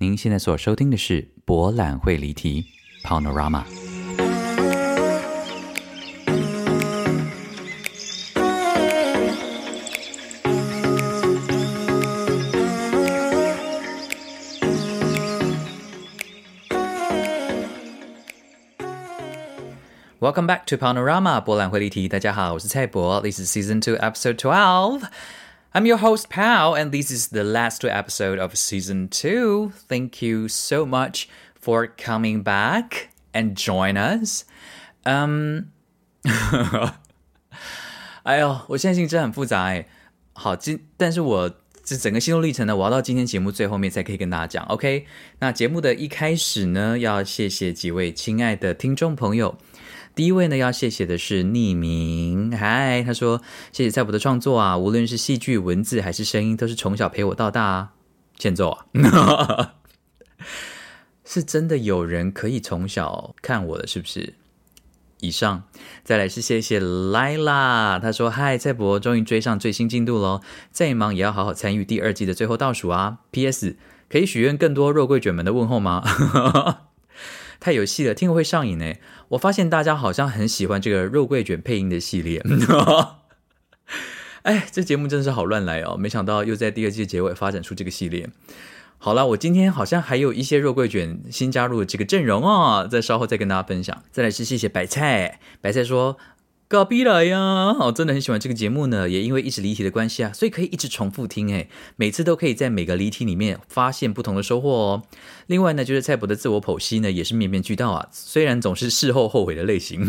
您现在所收听的是博览会离题 Panorama。Welcome back to Panorama 博览会离题。大家好，我是蔡博。This is Season Two, Episode Twelve. I'm your host, Pal, and this is the last episode of Season Two. Thank you so much for coming back and join us. Um，哎呦，我现在心情真的很复杂哎。好，今但是我这整个心路历程呢，我要到今天节目最后面才可以跟大家讲。OK，那节目的一开始呢，要谢谢几位亲爱的听众朋友。 第一位呢，要谢谢的是匿名，嗨，他说谢谢蔡博的创作啊，无论是戏剧、文字还是声音，都是从小陪我到大啊，欠揍啊，是真的有人可以从小看我的，是不是？以上，再来是谢谢莱拉，他说嗨，蔡博终于追上最新进度喽，再忙也要好好参与第二季的最后倒数啊。P.S. 可以许愿更多肉桂卷们的问候吗？太有戏了，听了会上瘾呢。我发现大家好像很喜欢这个肉桂卷配音的系列。哎，这节目真的是好乱来哦！没想到又在第二季结尾发展出这个系列。好了，我今天好像还有一些肉桂卷新加入这个阵容哦，在稍后再跟大家分享。再来是谢谢白菜，白菜说。隔壁来呀！哦，真的很喜欢这个节目呢，也因为一直离题的关系啊，所以可以一直重复听诶，每次都可以在每个离题里面发现不同的收获哦。另外呢，就是蔡博的自我剖析呢，也是面面俱到啊，虽然总是事后后悔的类型，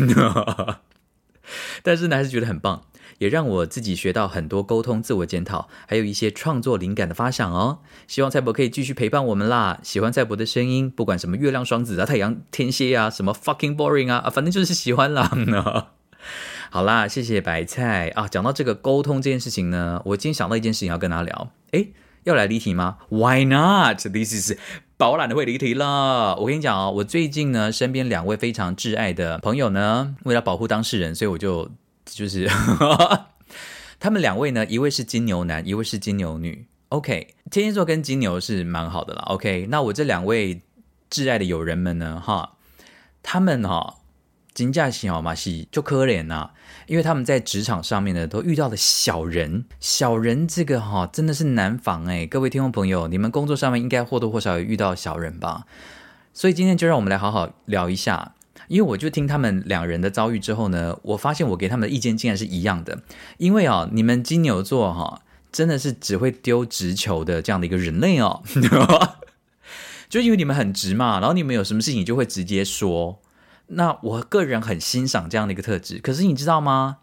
但是呢，还是觉得很棒，也让我自己学到很多沟通、自我检讨，还有一些创作灵感的发想哦。希望蔡博可以继续陪伴我们啦！喜欢蔡博的声音，不管什么月亮双子啊、太阳天蝎啊、什么 fucking boring 啊，啊，反正就是喜欢啦。好啦，谢谢白菜啊！讲到这个沟通这件事情呢，我今天想到一件事情要跟他聊。诶，要来离题吗？Why not？This is 饱览的会离题了。我跟你讲哦，我最近呢，身边两位非常挚爱的朋友呢，为了保护当事人，所以我就就是 他们两位呢，一位是金牛男，一位是金牛女。OK，天蝎座跟金牛是蛮好的啦。OK，那我这两位挚爱的友人们呢，哈，他们哈。金价小嘛是就可怜呐，因为他们在职场上面呢，都遇到了小人。小人这个哈，真的是难防哎。各位听众朋友，你们工作上面应该或多或少有遇到小人吧？所以今天就让我们来好好聊一下。因为我就听他们两人的遭遇之后呢，我发现我给他们的意见竟然是一样的。因为啊，你们金牛座哈，真的是只会丢直球的这样的一个人类哦。就因为你们很直嘛，然后你们有什么事情就会直接说。那我个人很欣赏这样的一个特质，可是你知道吗？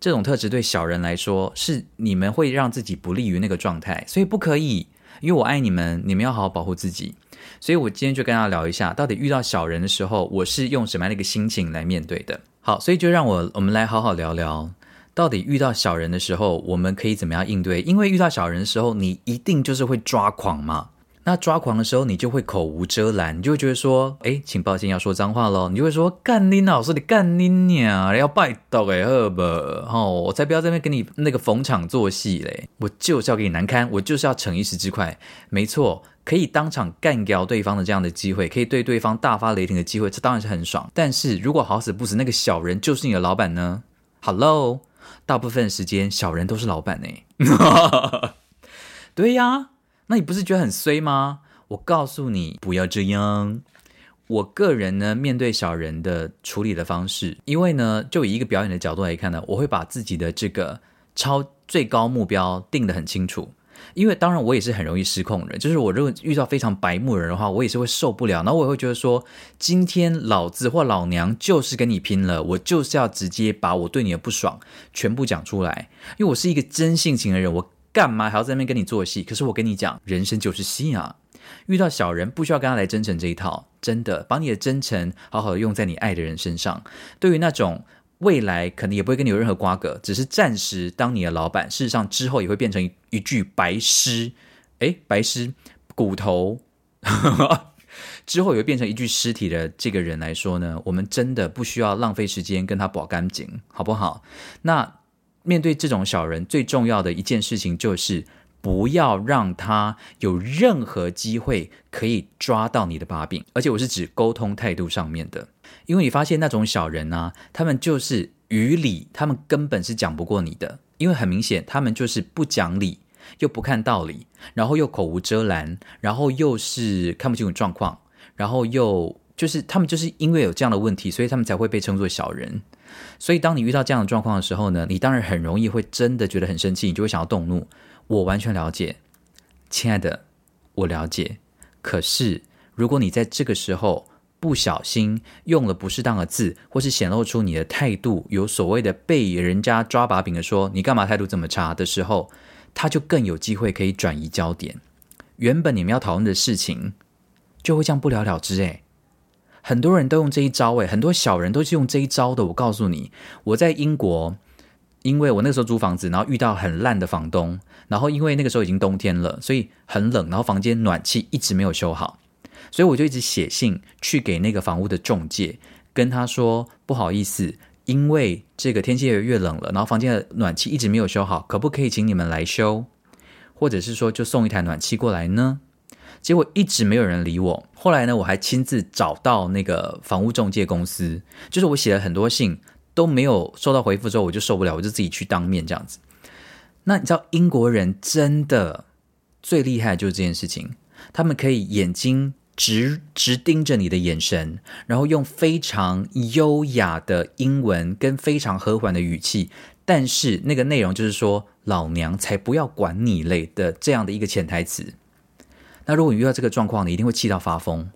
这种特质对小人来说，是你们会让自己不利于那个状态，所以不可以。因为我爱你们，你们要好好保护自己。所以我今天就跟大家聊一下，到底遇到小人的时候，我是用什么样的一个心情来面对的。好，所以就让我我们来好好聊聊，到底遇到小人的时候，我们可以怎么样应对？因为遇到小人的时候，你一定就是会抓狂嘛。那抓狂的时候，你就会口无遮拦，你就会觉得说，哎，请抱歉，要说脏话喽。你就会说，干你老师，你干你娘，要拜倒给赫吧，吼，我才不要在那边跟你那个逢场作戏嘞，我就是要给你难堪，我就是要逞一时之快。没错，可以当场干掉对方的这样的机会，可以对对方大发雷霆的机会，这当然是很爽。但是如果好死不死那个小人就是你的老板呢？Hello，大部分时间小人都是老板呢。对呀。那你不是觉得很衰吗？我告诉你，不要这样。我个人呢，面对小人的处理的方式，因为呢，就以一个表演的角度来看呢，我会把自己的这个超最高目标定得很清楚。因为当然，我也是很容易失控的人，就是我如果遇到非常白目人的话，我也是会受不了。然后我也会觉得说，今天老子或老娘就是跟你拼了，我就是要直接把我对你的不爽全部讲出来。因为我是一个真性情的人，我。干嘛还要在那边跟你做戏？可是我跟你讲，人生就是戏啊！遇到小人，不需要跟他来真诚这一套。真的，把你的真诚好好的用在你爱的人身上。对于那种未来可能也不会跟你有任何瓜葛，只是暂时当你的老板，事实上之后也会变成一具白尸。诶，白尸骨头 之后也会变成一具尸体的这个人来说呢，我们真的不需要浪费时间跟他保干净，好不好？那。面对这种小人，最重要的一件事情就是不要让他有任何机会可以抓到你的把柄，而且我是指沟通态度上面的，因为你发现那种小人呢，他们就是于理，他们根本是讲不过你的，因为很明显，他们就是不讲理，又不看道理，然后又口无遮拦，然后又是看不清楚状况，然后又就是他们就是因为有这样的问题，所以他们才会被称作小人。所以当你遇到这样的状况的时候呢，你当然很容易会真的觉得很生气，你就会想要动怒。我完全了解，亲爱的，我了解。可是，如果你在这个时候不小心用了不适当的字，或是显露出你的态度有所谓的被人家抓把柄的说你干嘛态度这么差的时候，他就更有机会可以转移焦点。原本你们要讨论的事情，就会这样不了了之。诶，很多人都用这一招，诶，很多小人都是用这一招的。我告诉你，我在英国。因为我那时候租房子，然后遇到很烂的房东，然后因为那个时候已经冬天了，所以很冷，然后房间暖气一直没有修好，所以我就一直写信去给那个房屋的中介，跟他说不好意思，因为这个天气越越冷了，然后房间的暖气一直没有修好，可不可以请你们来修，或者是说就送一台暖气过来呢？结果一直没有人理我，后来呢，我还亲自找到那个房屋中介公司，就是我写了很多信。都没有收到回复之后，我就受不了，我就自己去当面这样子。那你知道英国人真的最厉害就是这件事情，他们可以眼睛直直盯着你的眼神，然后用非常优雅的英文跟非常和缓的语气，但是那个内容就是说“老娘才不要管你嘞”的这样的一个潜台词。那如果你遇到这个状况，你一定会气到发疯。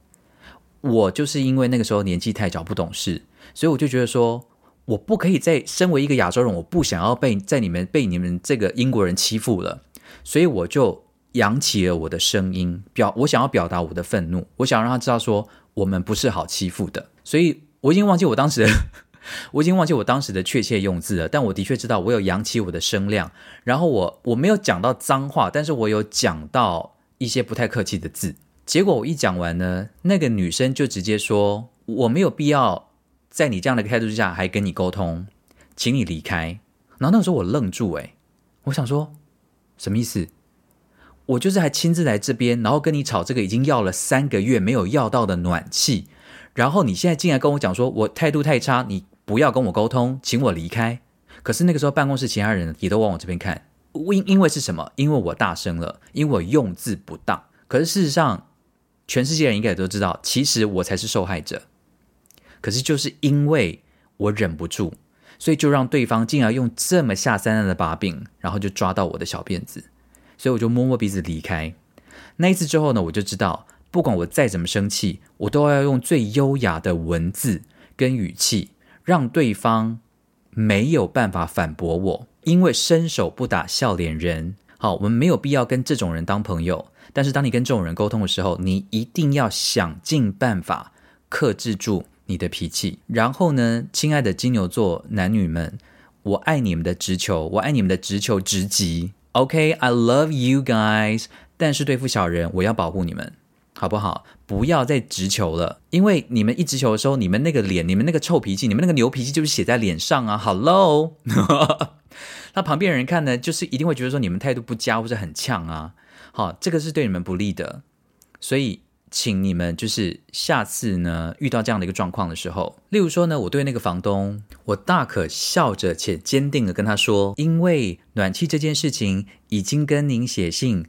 我就是因为那个时候年纪太小不懂事，所以我就觉得说。我不可以再身为一个亚洲人，我不想要被在你们被你们这个英国人欺负了，所以我就扬起了我的声音，表我想要表达我的愤怒，我想让他知道说我们不是好欺负的。所以我已经忘记我当时，我已经忘记我当时的确切用字了，但我的确知道我有扬起我的声量，然后我我没有讲到脏话，但是我有讲到一些不太客气的字。结果我一讲完呢，那个女生就直接说我没有必要。在你这样的态度之下，还跟你沟通，请你离开。然后那个时候我愣住，诶，我想说什么意思？我就是还亲自来这边，然后跟你吵这个已经要了三个月没有要到的暖气，然后你现在竟然跟我讲说我态度太差，你不要跟我沟通，请我离开。可是那个时候办公室其他人也都往我这边看，因因为是什么？因为我大声了，因为我用字不当。可是事实上，全世界人应该也都知道，其实我才是受害者。可是就是因为我忍不住，所以就让对方竟然用这么下三滥的把柄，然后就抓到我的小辫子，所以我就摸摸鼻子离开。那一次之后呢，我就知道，不管我再怎么生气，我都要用最优雅的文字跟语气，让对方没有办法反驳我。因为伸手不打笑脸人，好，我们没有必要跟这种人当朋友。但是当你跟这种人沟通的时候，你一定要想尽办法克制住。你的脾气，然后呢，亲爱的金牛座男女们，我爱你们的直球，我爱你们的直球直击。OK，I love you guys。但是对付小人，我要保护你们，好不好？不要再直球了，因为你们一直球的时候，你们那个脸，你们那个臭脾气，你们那个牛脾气，就是写在脸上啊。Hello，那旁边人看呢，就是一定会觉得说你们态度不佳或者很呛啊。好，这个是对你们不利的，所以。请你们就是下次呢遇到这样的一个状况的时候，例如说呢，我对那个房东，我大可笑着且坚定的跟他说，因为暖气这件事情已经跟您写信，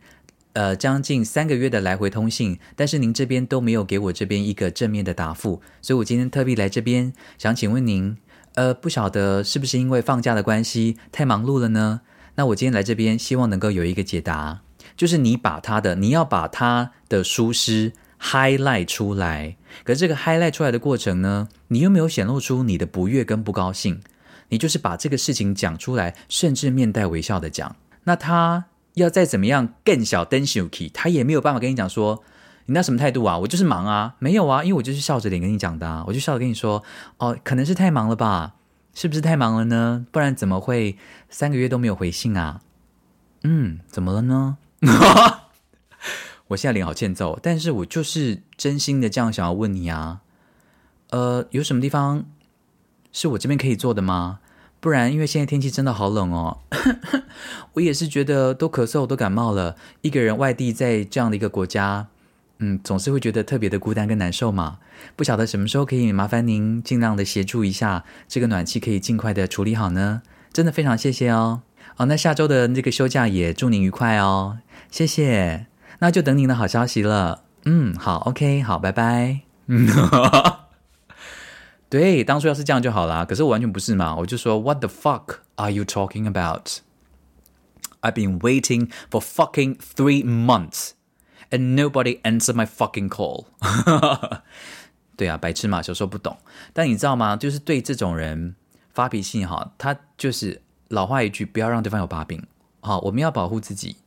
呃，将近三个月的来回通信，但是您这边都没有给我这边一个正面的答复，所以我今天特地来这边，想请问您，呃，不晓得是不是因为放假的关系太忙碌了呢？那我今天来这边，希望能够有一个解答，就是你把他的，你要把他的疏失。highlight 出来，可是这个 highlight 出来的过程呢，你又没有显露出你的不悦跟不高兴，你就是把这个事情讲出来，甚至面带微笑的讲。那他要再怎么样更小灯 s h k 他也没有办法跟你讲说你那什么态度啊？我就是忙啊，没有啊，因为我就是笑着脸跟你讲的，啊，我就笑着跟你说，哦，可能是太忙了吧？是不是太忙了呢？不然怎么会三个月都没有回信啊？嗯，怎么了呢？我现在脸好欠揍，但是我就是真心的这样想要问你啊，呃，有什么地方是我这边可以做的吗？不然因为现在天气真的好冷哦，我也是觉得都咳嗽都感冒了，一个人外地在这样的一个国家，嗯，总是会觉得特别的孤单跟难受嘛。不晓得什么时候可以麻烦您尽量的协助一下，这个暖气可以尽快的处理好呢？真的非常谢谢哦。哦，那下周的这个休假也祝您愉快哦，谢谢。那就等您的好消息了。嗯，好，OK，好，拜拜。对，当初要是这样就好啦，可是我完全不是嘛，我就说 What the fuck are you talking about? I've been waiting for fucking three months and nobody answer my fucking call. 对啊，白痴嘛，小时候不懂。但你知道吗？就是对这种人发脾气哈，他就是老话一句，不要让对方有把柄。好，我们要保护自己。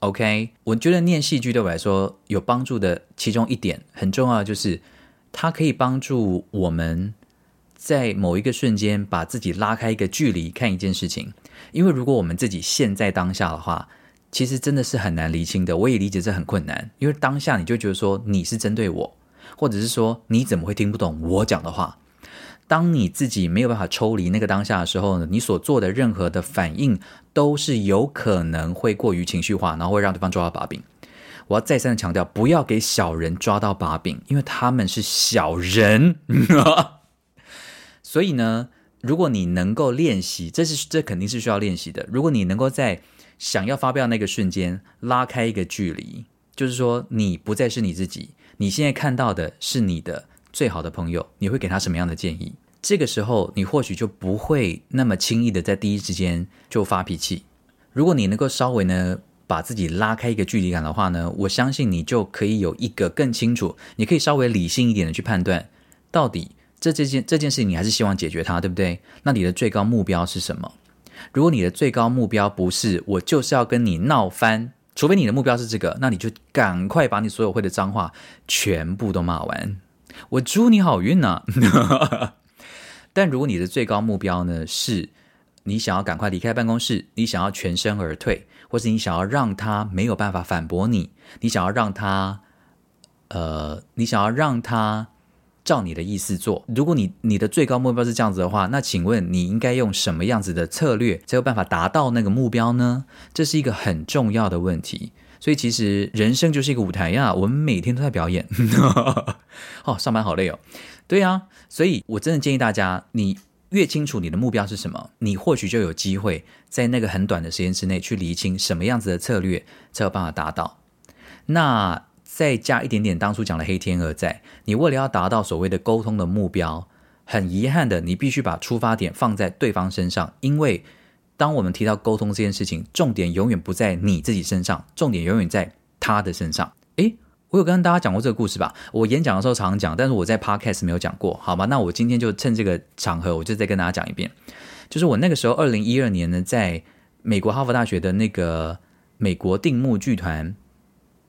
OK，我觉得念戏剧对我来说有帮助的其中一点很重要，就是它可以帮助我们在某一个瞬间把自己拉开一个距离看一件事情。因为如果我们自己现在当下的话，其实真的是很难厘清的。我也理解这很困难，因为当下你就觉得说你是针对我，或者是说你怎么会听不懂我讲的话。当你自己没有办法抽离那个当下的时候呢，你所做的任何的反应都是有可能会过于情绪化，然后会让对方抓到把柄。我要再三的强调，不要给小人抓到把柄，因为他们是小人。所以呢，如果你能够练习，这是这肯定是需要练习的。如果你能够在想要发飙那个瞬间拉开一个距离，就是说你不再是你自己，你现在看到的是你的。最好的朋友，你会给他什么样的建议？这个时候，你或许就不会那么轻易的在第一时间就发脾气。如果你能够稍微呢把自己拉开一个距离感的话呢，我相信你就可以有一个更清楚，你可以稍微理性一点的去判断，到底这这件这件事情你还是希望解决它，对不对？那你的最高目标是什么？如果你的最高目标不是我就是要跟你闹翻，除非你的目标是这个，那你就赶快把你所有会的脏话全部都骂完。我祝你好运呢，但如果你的最高目标呢，是你想要赶快离开办公室，你想要全身而退，或是你想要让他没有办法反驳你，你想要让他，呃，你想要让他照你的意思做。如果你你的最高目标是这样子的话，那请问你应该用什么样子的策略才有办法达到那个目标呢？这是一个很重要的问题。所以其实人生就是一个舞台呀，我们每天都在表演。哦，上班好累哦。对呀，所以我真的建议大家，你越清楚你的目标是什么，你或许就有机会在那个很短的时间之内去厘清什么样子的策略才有办法达到。那再加一点点当初讲的黑天鹅，在你为了要达到所谓的沟通的目标，很遗憾的，你必须把出发点放在对方身上，因为。当我们提到沟通这件事情，重点永远不在你自己身上，重点永远在他的身上。诶，我有跟大家讲过这个故事吧？我演讲的时候常常讲，但是我在 podcast 没有讲过，好吧？那我今天就趁这个场合，我就再跟大家讲一遍。就是我那个时候，二零一二年呢，在美国哈佛大学的那个美国定目剧团，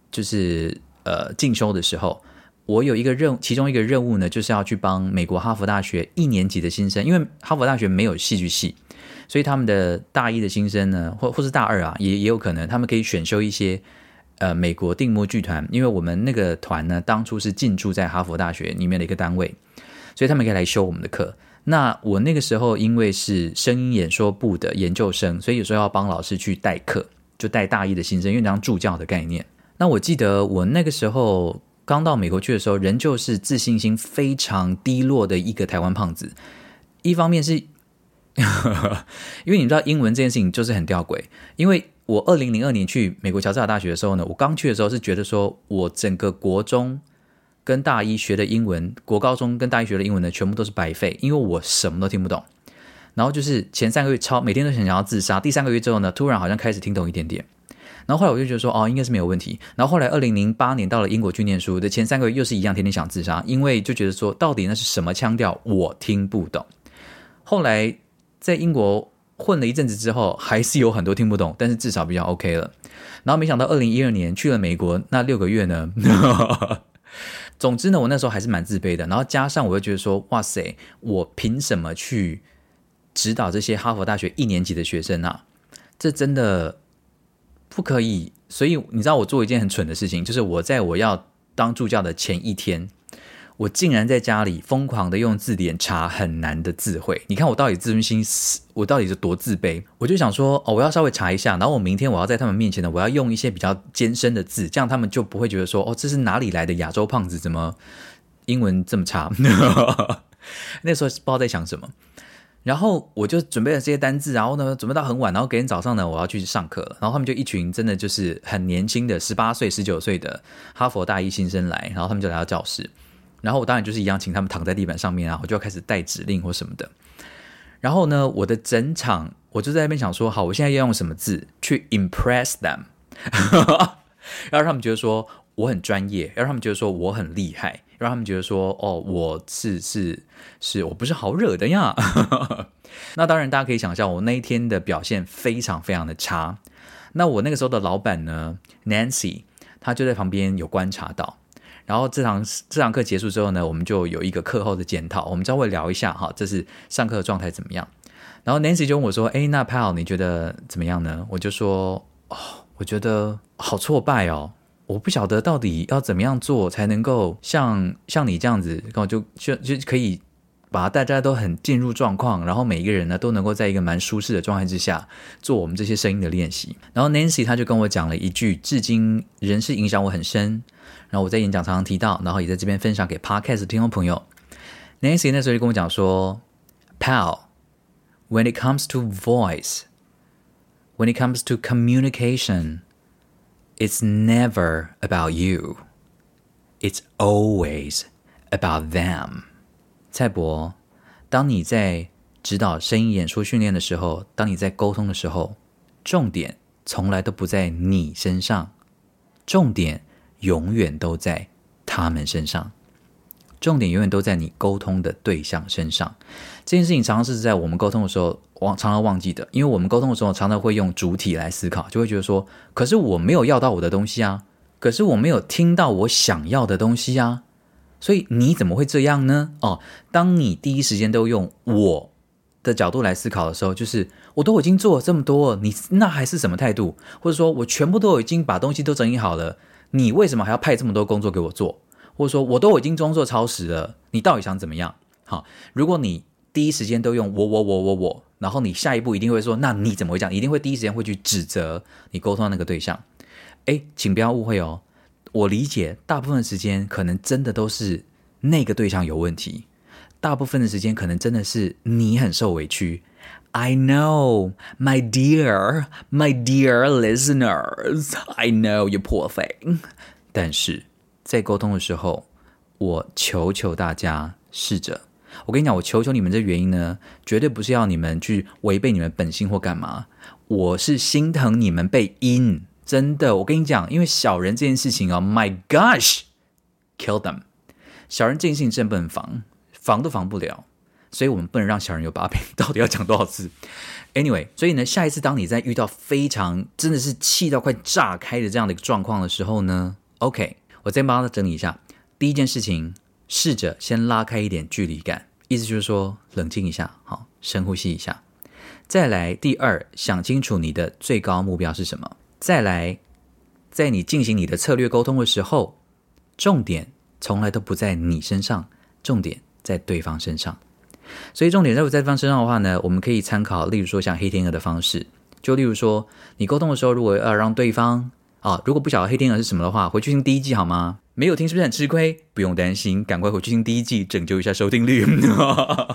就是呃进修的时候，我有一个任，其中一个任务呢，就是要去帮美国哈佛大学一年级的新生，因为哈佛大学没有戏剧系。所以他们的大一的新生呢，或或是大二啊，也也有可能，他们可以选修一些呃美国定模剧团，因为我们那个团呢，当初是进驻在哈佛大学里面的一个单位，所以他们可以来修我们的课。那我那个时候因为是声音演说部的研究生，所以有时候要帮老师去代课，就带大一的新生，因为当助教的概念。那我记得我那个时候刚到美国去的时候，仍旧是自信心非常低落的一个台湾胖子，一方面是。因为你知道英文这件事情就是很吊诡。因为我二零零二年去美国乔治亚大学的时候呢，我刚去的时候是觉得说我整个国中跟大一学的英文，国高中跟大一学的英文呢，全部都是白费，因为我什么都听不懂。然后就是前三个月超每天都很想要自杀，第三个月之后呢，突然好像开始听懂一点点。然后后来我就觉得说哦，应该是没有问题。然后后来二零零八年到了英国去念书的前三个月又是一样，天天想自杀，因为就觉得说到底那是什么腔调，我听不懂。后来。在英国混了一阵子之后，还是有很多听不懂，但是至少比较 OK 了。然后没想到二零一二年去了美国那六个月呢，总之呢，我那时候还是蛮自卑的。然后加上我又觉得说，哇塞，我凭什么去指导这些哈佛大学一年级的学生啊？这真的不可以。所以你知道我做一件很蠢的事情，就是我在我要当助教的前一天，我竟然在家里疯狂的用字典查很难的字汇。你看我到底自尊心，我到底是多自卑？我就想说，哦，我要稍微查一下，然后我明天我要在他们面前呢，我要用一些比较艰深的字，这样他们就不会觉得说，哦，这是哪里来的亚洲胖子，怎么英文这么差？那时候不知道在想什么。然后我就准备了这些单字，然后呢，准备到很晚，然后隔天早上呢，我要去上课。然后他们就一群真的就是很年轻的十八岁、十九岁的哈佛大一新生来，然后他们就来到教室。然后我当然就是一样，请他们躺在地板上面啊，我就要开始带指令或什么的。然后呢，我的整场我就在那边想说，好，我现在要用什么字去 impress them，让他们觉得说我很专业，让他们觉得说我很厉害。让他们觉得说，哦，我是是是我不是好惹的呀。那当然，大家可以想象，我那一天的表现非常非常的差。那我那个时候的老板呢，Nancy，他就在旁边有观察到。然后这堂这堂课结束之后呢，我们就有一个课后的检讨，我们稍微聊一下哈，这是上课的状态怎么样。然后 Nancy 就问我说，哎，那 Pal 你觉得怎么样呢？我就说，哦，我觉得好挫败哦。我不晓得到底要怎么样做才能够像像你这样子，然后就就就可以把大家都很进入状况，然后每一个人呢都能够在一个蛮舒适的状态之下做我们这些声音的练习。然后 Nancy 他就跟我讲了一句，至今仍是影响我很深。然后我在演讲常常提到，然后也在这边分享给 Podcast 听众朋友。Nancy 那时候就跟我讲说，Pal，when it comes to voice，when it comes to communication。It's never about you. It's always about them. 蔡博，当你在指导声音演说训练的时候，当你在沟通的时候，重点从来都不在你身上，重点永远都在他们身上。重点永远都在你沟通的对象身上。这件事情常常是在我们沟通的时候忘常常忘记的，因为我们沟通的时候常常会用主体来思考，就会觉得说：“可是我没有要到我的东西啊，可是我没有听到我想要的东西啊。”所以你怎么会这样呢？哦，当你第一时间都用我的角度来思考的时候，就是我都已经做了这么多，你那还是什么态度？或者说我全部都已经把东西都整理好了，你为什么还要派这么多工作给我做？或者说，我都已经装作超时了，你到底想怎么样？好，如果你第一时间都用我我我我我，然后你下一步一定会说，那你怎么会这样？一定会第一时间会去指责你沟通的那个对象。哎，请不要误会哦，我理解大部分时间可能真的都是那个对象有问题，大部分的时间可能真的是你很受委屈。I know, my dear, my dear listeners, I know you poor thing。但是。在沟通的时候，我求求大家试着。我跟你讲，我求求你们这原因呢，绝对不是要你们去违背你们本性或干嘛。我是心疼你们被阴，真的。我跟你讲，因为小人这件事情啊，My gosh，kill them。小人这件事情真不能防，防都防不了。所以我们不能让小人有把柄。到底要讲多少次？Anyway，所以呢，下一次当你在遇到非常真的是气到快炸开的这样的一个状况的时候呢，OK。我再帮他整理一下。第一件事情，试着先拉开一点距离感，意思就是说冷静一下，好，深呼吸一下。再来，第二，想清楚你的最高目标是什么。再来，在你进行你的策略沟通的时候，重点从来都不在你身上，重点在对方身上。所以，重点在不在对方身上的话呢，我们可以参考，例如说像黑天鹅的方式，就例如说你沟通的时候，如果要让对方。啊，如果不晓得黑天鹅是什么的话，回去听第一季好吗？没有听是不是很吃亏？不用担心，赶快回去听第一季，拯救一下收听率。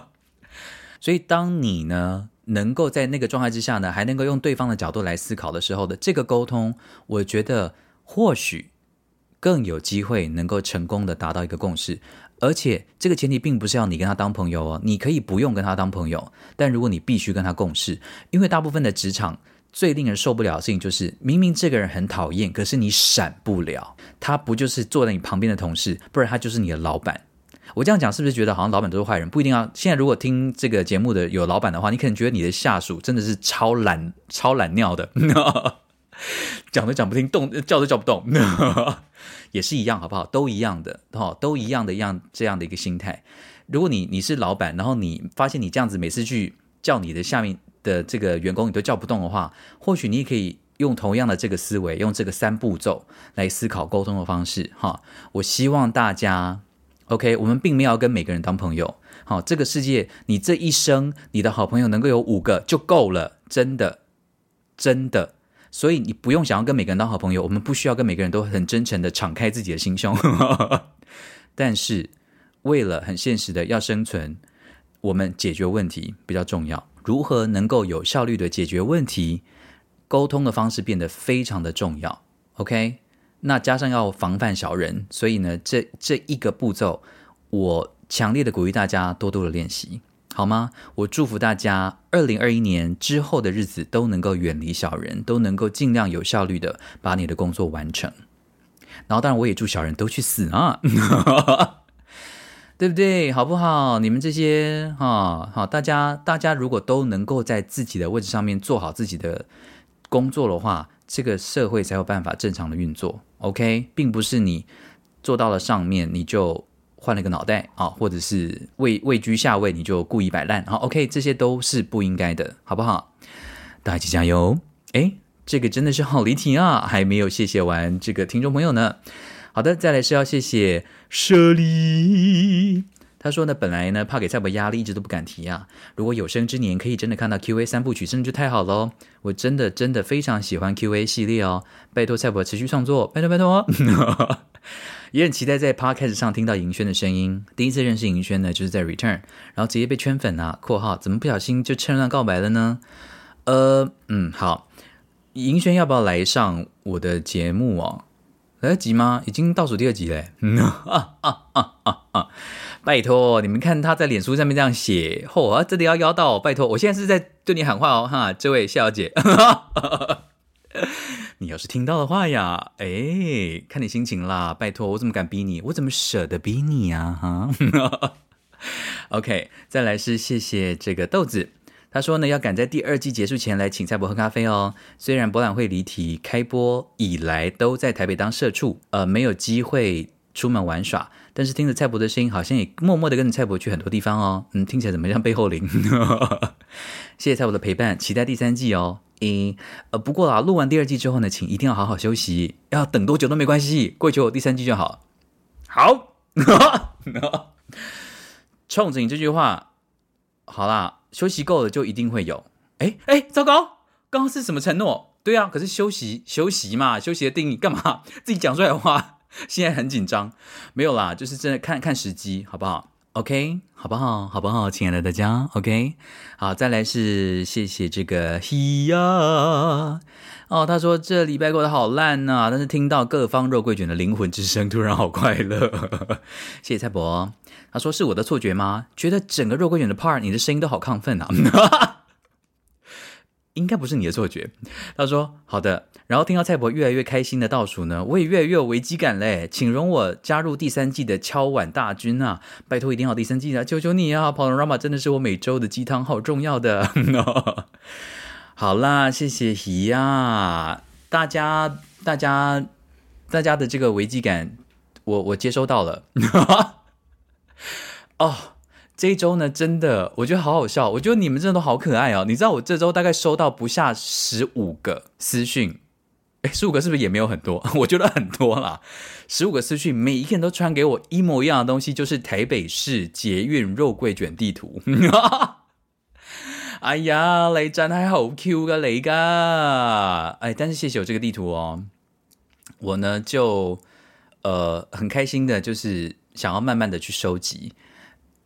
所以，当你呢能够在那个状态之下呢，还能够用对方的角度来思考的时候的这个沟通，我觉得或许更有机会能够成功的达到一个共识。而且，这个前提并不是要你跟他当朋友哦，你可以不用跟他当朋友，但如果你必须跟他共事，因为大部分的职场。最令人受不了的事情就是，明明这个人很讨厌，可是你闪不了。他不就是坐在你旁边的同事，不然他就是你的老板。我这样讲是不是觉得好像老板都是坏人？不一定要。现在如果听这个节目的有老板的话，你可能觉得你的下属真的是超懒、超懒尿的，讲都讲不听，动叫都叫不动，也是一样，好不好？都一样的，哈，都一样的，样这样的一个心态。如果你你是老板，然后你发现你这样子每次去叫你的下面。的这个员工你都叫不动的话，或许你也可以用同样的这个思维，用这个三步骤来思考沟通的方式哈。我希望大家 OK，我们并没有要跟每个人当朋友。好，这个世界，你这一生，你的好朋友能够有五个就够了，真的，真的。所以你不用想要跟每个人当好朋友，我们不需要跟每个人都很真诚的敞开自己的心胸。但是，为了很现实的要生存，我们解决问题比较重要。如何能够有效率的解决问题，沟通的方式变得非常的重要。OK，那加上要防范小人，所以呢，这这一个步骤，我强烈的鼓励大家多多的练习，好吗？我祝福大家，二零二一年之后的日子都能够远离小人，都能够尽量有效率的把你的工作完成。然后，当然我也祝小人都去死啊！对不对？好不好？你们这些哈好，大家大家如果都能够在自己的位置上面做好自己的工作的话，这个社会才有办法正常的运作。OK，并不是你做到了上面你就换了个脑袋啊，或者是位位居下位你就故意摆烂。好，OK，这些都是不应该的，好不好？大家一起加油！哎，这个真的是好离题啊，还没有谢谢完这个听众朋友呢。好的，再来是要谢谢舍利。他说呢，本来呢怕给蔡伯压力，一直都不敢提啊。如果有生之年可以真的看到 Q A 三部曲，真的就太好喽。我真的真的非常喜欢 Q A 系列哦，拜托蔡伯持续创作，拜托拜托。也很期待在 Podcast 上听到银轩的声音。第一次认识银轩呢，就是在 Return，然后直接被圈粉啊。括号怎么不小心就趁乱告白了呢？呃，嗯，好，银轩要不要来上我的节目哦？来得及吗？已经倒数第二集嘞！啊啊啊啊啊！拜托，你们看他在脸书上面这样写，嚯，真的要邀到！拜托，我现在是在对你喊话哦，哈，这位小姐，你要是听到的话呀，哎，看你心情啦，拜托，我怎么敢逼你？我怎么舍得逼你呀？哈，OK，再来是谢谢这个豆子。他说呢，要赶在第二季结束前来请蔡伯喝咖啡哦。虽然博览会离题，开播以来都在台北当社畜，呃，没有机会出门玩耍，但是听着蔡伯的声音，好像也默默的跟着蔡伯去很多地方哦。嗯，听起来怎么像背后灵？谢谢蔡伯的陪伴，期待第三季哦。嗯，呃，不过啊，录完第二季之后呢，请一定要好好休息，要等多久都没关系，过久第三季就好。好，冲着你这句话，好啦。休息够了就一定会有。哎哎，糟糕，刚刚是什么承诺？对啊，可是休息休息嘛，休息的定义干嘛？自己讲出来的话，现在很紧张。没有啦，就是真的看看时机，好不好？OK，好不好？好不好？亲爱的大家，OK，好，再来是谢谢这个 He 呀。哦，他说这礼拜过得好烂呐，但是听到各方肉桂卷的灵魂之声，突然好快乐。谢谢蔡伯。他说：“是我的错觉吗？觉得整个肉桂卷的 part，你的声音都好亢奋啊！应该不是你的错觉。”他说：“好的。”然后听到蔡伯越来越开心的倒数呢，我也越来越有危机感嘞。请容我加入第三季的敲碗大军啊！拜托一定要第三季啊！求求你啊！p a n o r a m a 真的是我每周的鸡汤，好重要的。好啦，谢谢姨呀！大家、大家、大家的这个危机感，我我接收到了。哦，这一周呢，真的我觉得好好笑。我觉得你们真的都好可爱哦。你知道我这周大概收到不下十五个私讯，哎，十五个是不是也没有很多？我觉得很多啦，十五个私讯，每一个人都传给我一模一样的东西，就是台北市捷运肉桂卷地图。哎呀，雷真还好 Q 个雷噶，哎，但是谢谢有这个地图哦。我呢就呃很开心的，就是想要慢慢的去收集。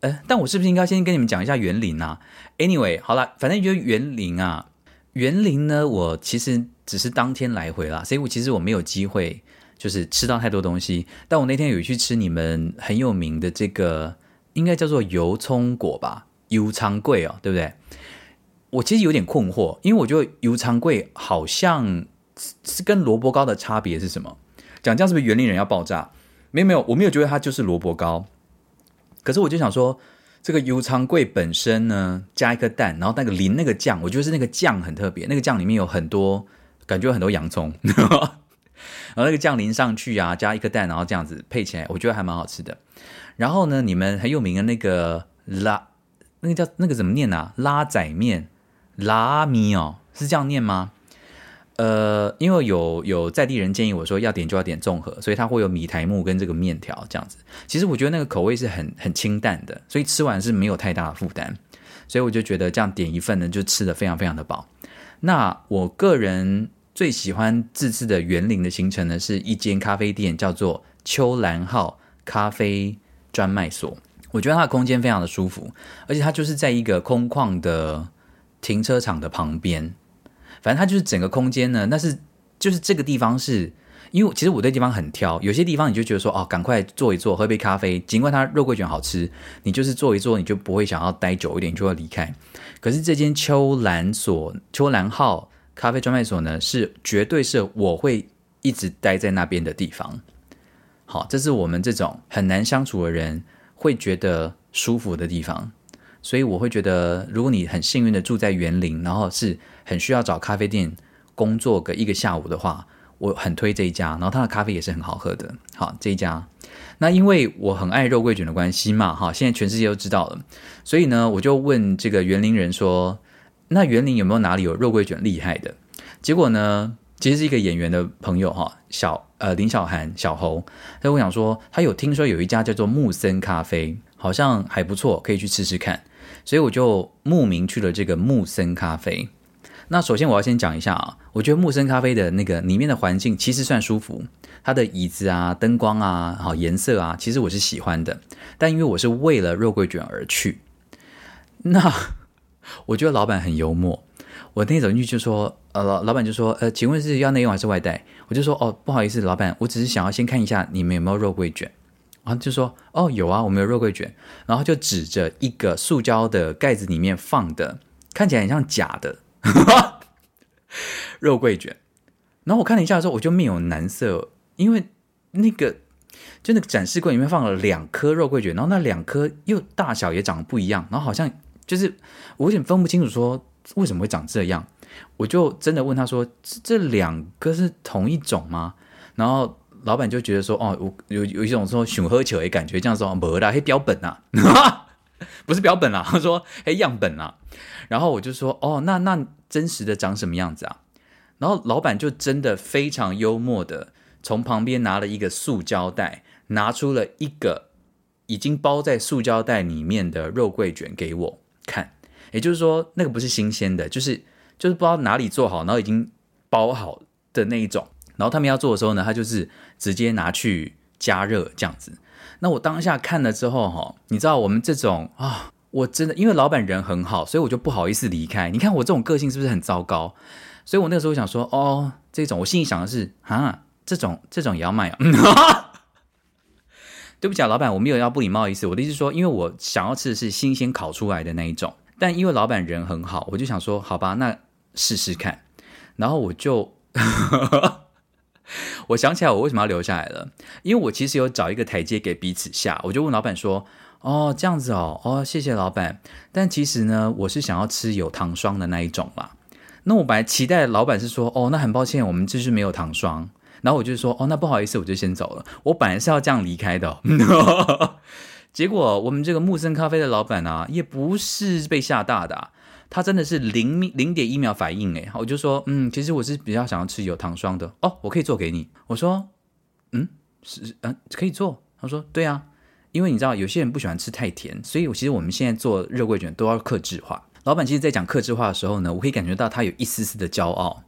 呃，但我是不是应该先跟你们讲一下园林啊？Anyway，好了，反正就园林啊，园林呢，我其实只是当天来回啦，所以我其实我没有机会就是吃到太多东西。但我那天有去吃你们很有名的这个，应该叫做油葱果吧，油昌贵哦，对不对？我其实有点困惑，因为我觉得油昌贵好像是跟萝卜糕的差别是什么？讲这样是不是园林人要爆炸？没有没有，我没有觉得它就是萝卜糕。可是我就想说，这个油肠桂本身呢，加一颗蛋，然后那个淋那个酱，我觉得是那个酱很特别，那个酱里面有很多，感觉有很多洋葱，然后那个酱淋上去啊，加一颗蛋，然后这样子配起来，我觉得还蛮好吃的。然后呢，你们很有名的那个拉，那个叫那个怎么念啊？拉仔面拉米哦，是这样念吗？呃，因为有有在地人建议我说要点就要点综合，所以它会有米苔木跟这个面条这样子。其实我觉得那个口味是很很清淡的，所以吃完是没有太大的负担。所以我就觉得这样点一份呢，就吃的非常非常的饱。那我个人最喜欢这次的园林的行程呢，是一间咖啡店，叫做秋兰号咖啡专卖所。我觉得它的空间非常的舒服，而且它就是在一个空旷的停车场的旁边。反正它就是整个空间呢，那是就是这个地方是，因为其实我对地方很挑，有些地方你就觉得说哦，赶快坐一坐，喝杯咖啡，尽管它肉桂卷好吃，你就是坐一坐，你就不会想要待久一点，就要离开。可是这间秋兰所秋兰号咖啡专卖所呢，是绝对是我会一直待在那边的地方。好，这是我们这种很难相处的人会觉得舒服的地方。所以我会觉得，如果你很幸运的住在园林，然后是很需要找咖啡店工作个一个下午的话，我很推这一家。然后它的咖啡也是很好喝的。好，这一家。那因为我很爱肉桂卷的关系嘛，哈，现在全世界都知道了。所以呢，我就问这个园林人说：“那园林有没有哪里有肉桂卷厉害的？”结果呢，其实是一个演员的朋友哈，小呃林小涵小侯，他我想说，他有听说有一家叫做木森咖啡，好像还不错，可以去吃吃看。所以我就慕名去了这个木森咖啡。那首先我要先讲一下啊，我觉得木森咖啡的那个里面的环境其实算舒服，它的椅子啊、灯光啊、好颜色啊，其实我是喜欢的。但因为我是为了肉桂卷而去，那 我觉得老板很幽默。我那天走进去就说，呃，老老板就说，呃，请问是要内用还是外带？我就说，哦，不好意思，老板，我只是想要先看一下你们有没有肉桂卷。然后就说：“哦，有啊，我们有肉桂卷。”然后就指着一个塑胶的盖子里面放的，看起来很像假的 肉桂卷。然后我看了一下之后，我就面有难色，因为那个就那个展示柜里面放了两颗肉桂卷，然后那两颗又大小也长得不一样，然后好像就是我有点分不清楚说为什么会长这样。我就真的问他说：“这两个是同一种吗？”然后。老板就觉得说，哦，我有有一种说熊喝酒的感觉，这样说，没啦，嘿标本啊，不是标本啊，他说嘿样本啊，然后我就说，哦，那那真实的长什么样子啊？然后老板就真的非常幽默的从旁边拿了一个塑胶袋，拿出了一个已经包在塑胶袋里面的肉桂卷给我看，也就是说那个不是新鲜的，就是就是不知道哪里做好，然后已经包好的那一种。然后他们要做的时候呢，他就是直接拿去加热这样子。那我当下看了之后哈，你知道我们这种啊，我真的因为老板人很好，所以我就不好意思离开。你看我这种个性是不是很糟糕？所以我那个时候想说，哦，这种我心里想的是啊，这种这种也要卖啊。对不起啊，老板，我没有要不礼貌的意思。我的意思说，因为我想要吃的是新鲜烤出来的那一种，但因为老板人很好，我就想说，好吧，那试试看。然后我就。我想起来，我为什么要留下来了？因为我其实有找一个台阶给彼此下。我就问老板说：“哦，这样子哦，哦，谢谢老板。但其实呢，我是想要吃有糖霜的那一种啦。那我本来期待老板是说：哦，那很抱歉，我们这是没有糖霜。然后我就说：哦，那不好意思，我就先走了。我本来是要这样离开的。结果我们这个木森咖啡的老板啊，也不是被吓大的。”他真的是零零点一秒反应诶，我就说，嗯，其实我是比较想要吃有糖霜的哦，我可以做给你。我说，嗯，是，嗯，可以做。他说，对啊，因为你知道有些人不喜欢吃太甜，所以我其实我们现在做肉桂卷都要克制化。老板其实，在讲克制化的时候呢，我可以感觉到他有一丝丝的骄傲。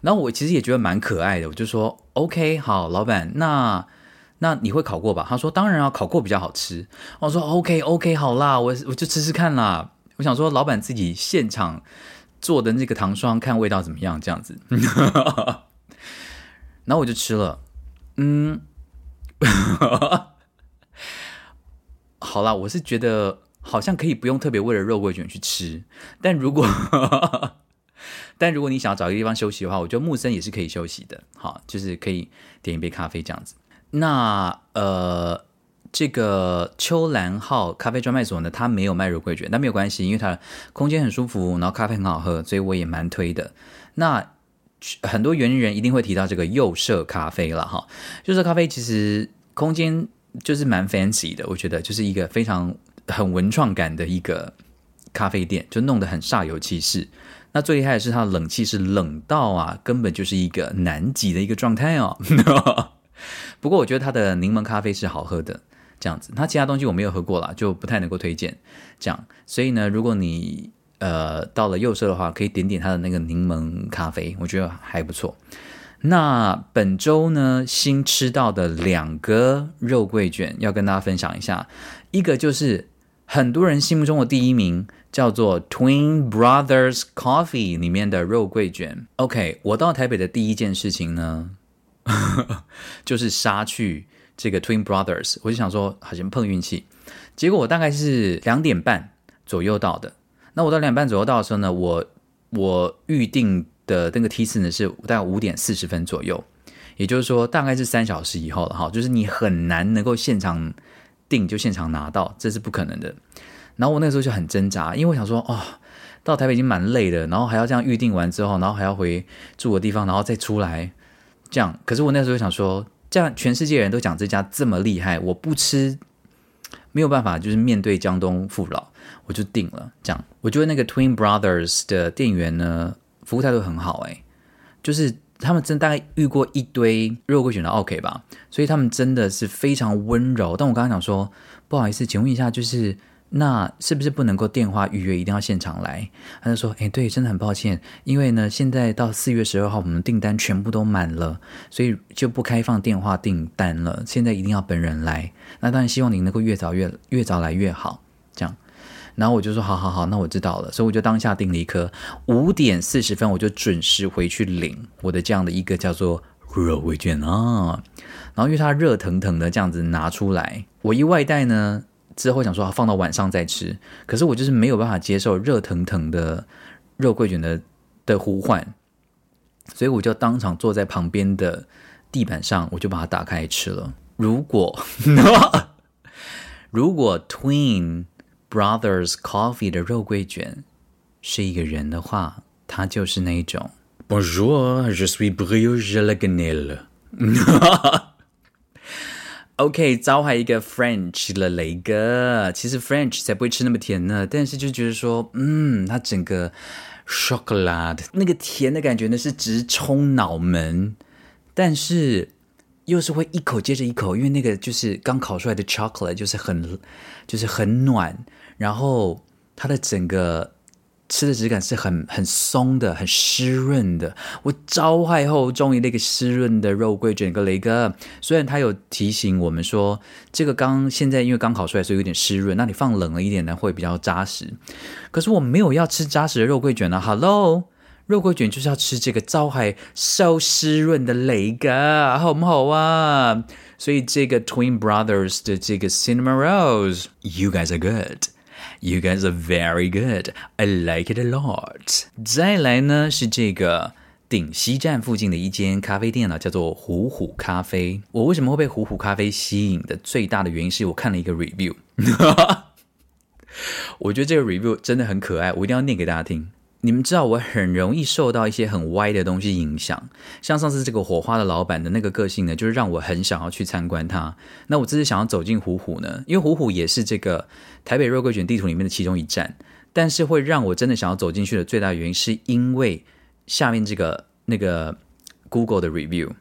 然后我其实也觉得蛮可爱的，我就说，OK，好，老板，那那你会烤过吧？他说，当然要烤过比较好吃。我说，OK，OK，好啦，我我就吃吃看啦。我想说，老板自己现场做的那个糖霜，看味道怎么样？这样子，然后我就吃了。嗯，好啦，我是觉得好像可以不用特别为了肉桂卷去吃，但如果但如果你想要找一个地方休息的话，我觉得木森也是可以休息的。好，就是可以点一杯咖啡这样子。那呃。这个秋兰号咖啡专卖所呢，它没有卖肉桂卷，但没有关系，因为它空间很舒服，然后咖啡很好喝，所以我也蛮推的。那很多园林人一定会提到这个右舍咖啡了哈。右舍咖啡其实空间就是蛮 fancy 的，我觉得就是一个非常很文创感的一个咖啡店，就弄得很煞有其事。那最厉害的是它的冷气是冷到啊，根本就是一个南极的一个状态哦。不过我觉得它的柠檬咖啡是好喝的，这样子。它其他东西我没有喝过啦，就不太能够推荐。这样，所以呢，如果你呃到了右社的话，可以点点它的那个柠檬咖啡，我觉得还不错。那本周呢，新吃到的两个肉桂卷要跟大家分享一下，一个就是很多人心目中的第一名，叫做 Twin Brothers Coffee 里面的肉桂卷。OK，我到台北的第一件事情呢，就是杀去这个 Twin Brothers，我就想说好像碰运气，结果我大概是两点半左右到的。那我到两点半左右到的时候呢，我我预定。的那个梯次呢是大概五点四十分左右，也就是说大概是三小时以后了哈，就是你很难能够现场订就现场拿到，这是不可能的。然后我那时候就很挣扎，因为我想说哦，到台北已经蛮累的，然后还要这样预定完之后，然后还要回住的地方，然后再出来这样。可是我那时候想说，这样全世界人都讲这家这么厉害，我不吃没有办法，就是面对江东父老，我就定了这样。我觉得那个 Twin Brothers 的店员呢。服务态度很好哎，就是他们真大概遇过一堆肉桂卷的 OK 吧，所以他们真的是非常温柔。但我刚刚讲说，不好意思，请问一下，就是那是不是不能够电话预约，一定要现场来？他就说，哎，对，真的很抱歉，因为呢，现在到四月十二号，我们订单全部都满了，所以就不开放电话订单了。现在一定要本人来。那当然希望您能够越早越越早来越好，这样。然后我就说好好好，那我知道了，所以我就当下订了一颗五点四十分，我就准时回去领我的这样的一个叫做肉桂卷啊。然后因为它热腾腾的这样子拿出来，我一外带呢之后想说放到晚上再吃，可是我就是没有办法接受热腾腾的肉桂卷的的呼唤，所以我就当场坐在旁边的地板上，我就把它打开吃了。如果 如果 Twin。Brothers Coffee 的肉桂卷是一个人的话，他就是那一种 Bonjour, je suis Brio Gelagnel.。OK，招还一个 French 了雷哥，其实 French 才不会吃那么甜呢，但是就觉得说，嗯，它整个 chocolate 那个甜的感觉呢是直冲脑门，但是。又是会一口接着一口，因为那个就是刚烤出来的 chocolate，就是很就是很暖，然后它的整个吃的质感是很很松的，很湿润的。我招坏后，终于那个湿润的肉桂卷，个雷哥，虽然他有提醒我们说，这个刚现在因为刚烤出来，所以有点湿润，那你放冷了一点呢，会比较扎实。可是我没有要吃扎实的肉桂卷啊，Hello。肉桂卷就是要吃这个招海收湿润的雷噶，好不好啊？所以这个 Twin Brothers 的这个 Cinema Rose，you guys are good You guys are very good，I like it a lot。再来呢是这个顶西站附近的一间咖啡店呢，叫做虎虎咖啡。我为什么会被虎虎咖啡吸引的最大的原因是我看了一个 review，我觉得这个 review 真的很可爱，我一定要念给大家听。你们知道我很容易受到一些很歪的东西影响，像上次这个火花的老板的那个个性呢，就是让我很想要去参观他。那我这次想要走进虎虎呢，因为虎虎也是这个台北肉桂卷地图里面的其中一站，但是会让我真的想要走进去的最大原因，是因为下面这个那个 Google 的 review，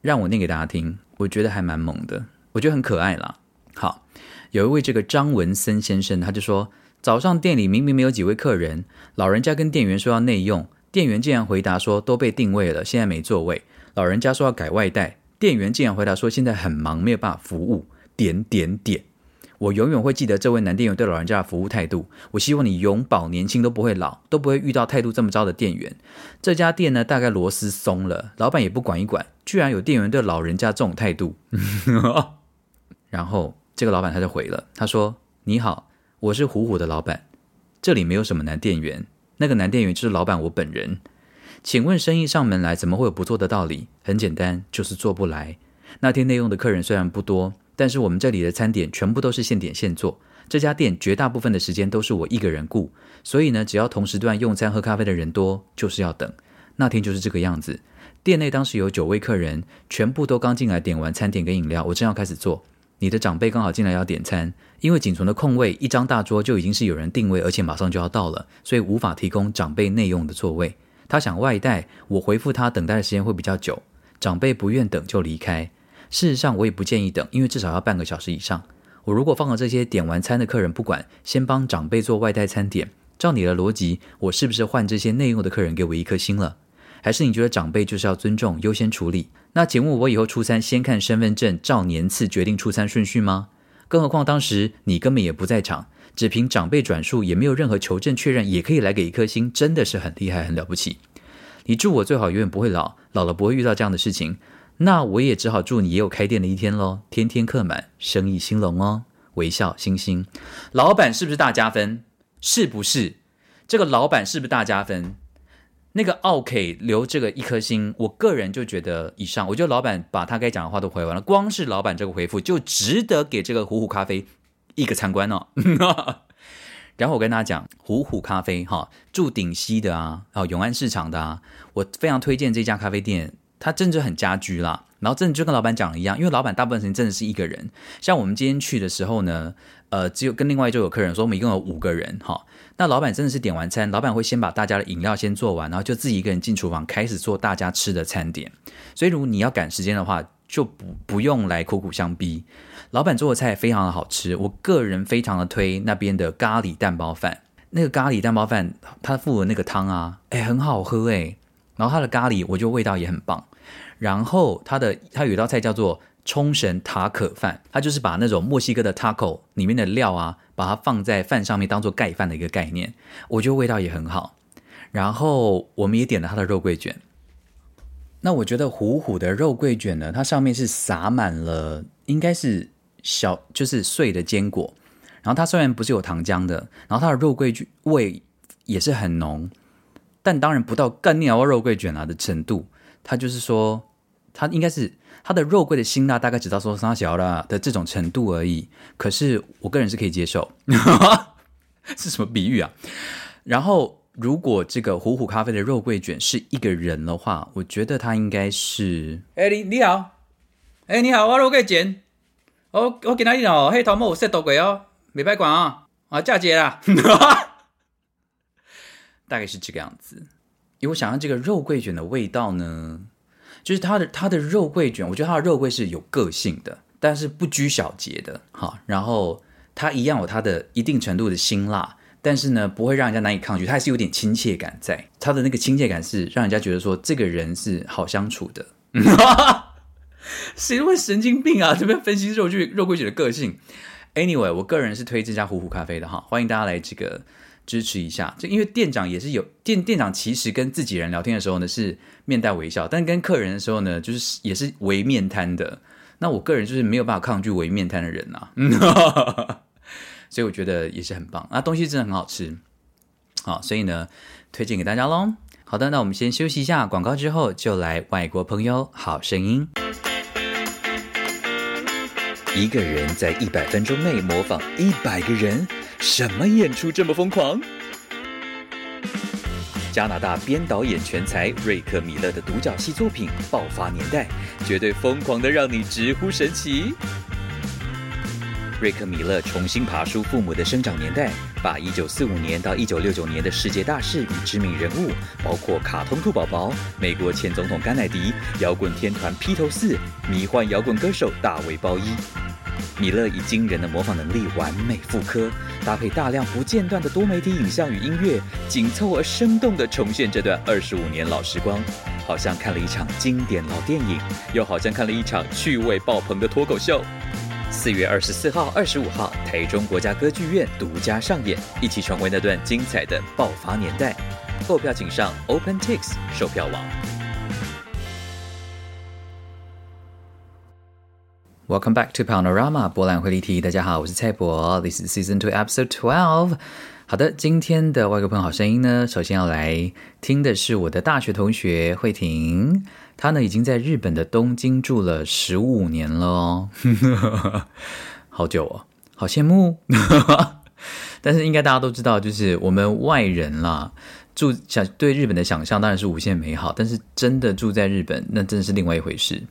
让我念给大家听，我觉得还蛮猛的，我觉得很可爱啦。好，有一位这个张文森先生，他就说。早上店里明明没有几位客人，老人家跟店员说要内用，店员竟然回答说都被定位了，现在没座位。老人家说要改外带，店员竟然回答说现在很忙，没有办法服务。点点点，我永远会记得这位男店员对老人家的服务态度。我希望你永葆年轻，都不会老，都不会遇到态度这么糟的店员。这家店呢，大概螺丝松了，老板也不管一管，居然有店员对老人家这种态度。然后这个老板他就回了，他说：“你好。”我是虎虎的老板，这里没有什么男店员，那个男店员就是老板我本人。请问生意上门来，怎么会有不做的道理？很简单，就是做不来。那天内用的客人虽然不多，但是我们这里的餐点全部都是现点现做。这家店绝大部分的时间都是我一个人顾，所以呢，只要同时段用餐喝咖啡的人多，就是要等。那天就是这个样子。店内当时有九位客人，全部都刚进来点完餐点跟饮料，我正要开始做。你的长辈刚好进来要点餐，因为仅存的空位一张大桌就已经是有人定位，而且马上就要到了，所以无法提供长辈内用的座位。他想外带，我回复他等待的时间会比较久，长辈不愿等就离开。事实上我也不建议等，因为至少要半个小时以上。我如果放了这些点完餐的客人不管，先帮长辈做外带餐点，照你的逻辑，我是不是换这些内用的客人给我一颗星了？还是你觉得长辈就是要尊重优先处理？那请问我以后出餐先看身份证照年次决定出餐顺序吗？更何况当时你根本也不在场，只凭长辈转述也没有任何求证确认，也可以来给一颗星，真的是很厉害很了不起。你祝我最好永远不会老，老了不会遇到这样的事情。那我也只好祝你也有开店的一天喽，天天客满，生意兴隆哦。微笑星星，老板是不是大加分？是不是？这个老板是不是大加分？那个奥 K 留这个一颗星，我个人就觉得以上。我觉得老板把他该讲的话都回完了，光是老板这个回复就值得给这个虎虎咖啡一个参观哦。然后我跟大家讲，虎虎咖啡哈，住顶溪的啊，哦永安市场的啊，我非常推荐这家咖啡店，它真的很家居啦。然后真的就跟老板讲的一样，因为老板大部分时间真的是一个人。像我们今天去的时候呢，呃，只有跟另外就有客人说，我们一共有五个人哈。那老板真的是点完餐，老板会先把大家的饮料先做完，然后就自己一个人进厨房开始做大家吃的餐点。所以如果你要赶时间的话，就不不用来苦苦相逼。老板做的菜非常的好吃，我个人非常的推那边的咖喱蛋包饭。那个咖喱蛋包饭，他附的那个汤啊，哎，很好喝哎。然后它的咖喱，我觉得味道也很棒。然后它的它有一道菜叫做冲绳塔可饭，它就是把那种墨西哥的 taco 里面的料啊，把它放在饭上面当做盖饭的一个概念，我觉得味道也很好。然后我们也点了它的肉桂卷，那我觉得虎虎的肉桂卷呢，它上面是撒满了应该是小就是碎的坚果，然后它虽然不是有糖浆的，然后它的肉桂味也是很浓，但当然不到干尿肉桂卷啊的程度，它就是说。它应该是它的肉桂的辛辣大概只到说三小了的这种程度而已，可是我个人是可以接受，是什么比喻啊？然后如果这个虎虎咖啡的肉桂卷是一个人的话，我觉得他应该是哎你你好，哎你好，我肉桂卷，我我给他你哦，黑头毛有色多贵哦，没白管啊，啊嫁接啦，大概是这个样子，因为我想要这个肉桂卷的味道呢。就是它的它的肉桂卷，我觉得它的肉桂是有个性的，但是不拘小节的，哈。然后它一样有它的一定程度的辛辣，但是呢，不会让人家难以抗拒，它还是有点亲切感在。它的那个亲切感是让人家觉得说这个人是好相处的。谁会神经病啊？这边分析肉桂肉桂卷的个性。Anyway，我个人是推这家虎虎咖啡的哈，欢迎大家来这个。支持一下，就因为店长也是有店店长，其实跟自己人聊天的时候呢是面带微笑，但跟客人的时候呢就是也是围面瘫的。那我个人就是没有办法抗拒围面瘫的人呐，所以我觉得也是很棒啊，东西真的很好吃，好，所以呢推荐给大家喽。好的，那我们先休息一下广告之后就来外国朋友好声音。一个人在一百分钟内模仿一百个人。什么演出这么疯狂？加拿大编导演全才瑞克米勒的独角戏作品《爆发年代》，绝对疯狂的让你直呼神奇。瑞克米勒重新爬出父母的生长年代，把一九四五年到一九六九年的世界大事与知名人物，包括卡通兔宝宝、美国前总统甘乃迪、摇滚天团披头四、迷幻摇滚歌手大卫鲍伊。米勒以惊人的模仿能力完美复刻，搭配大量不间断的多媒体影像与音乐，紧凑而生动地重现这段二十五年老时光，好像看了一场经典老电影，又好像看了一场趣味爆棚的脱口秀。四月二十四号、二十五号，台中国家歌剧院独家上演，一起重温那段精彩的爆发年代。购票请上 OpenTix 售票网。Welcome back to Panorama 博览会立体。大家好，我是蔡博。This is Season Two Episode Twelve。好的，今天的外国朋友好声音呢，首先要来听的是我的大学同学慧婷。他呢已经在日本的东京住了十五年了哦，好久哦，好羡慕。但是应该大家都知道，就是我们外人啦，住想对日本的想象当然是无限美好，但是真的住在日本，那真的是另外一回事。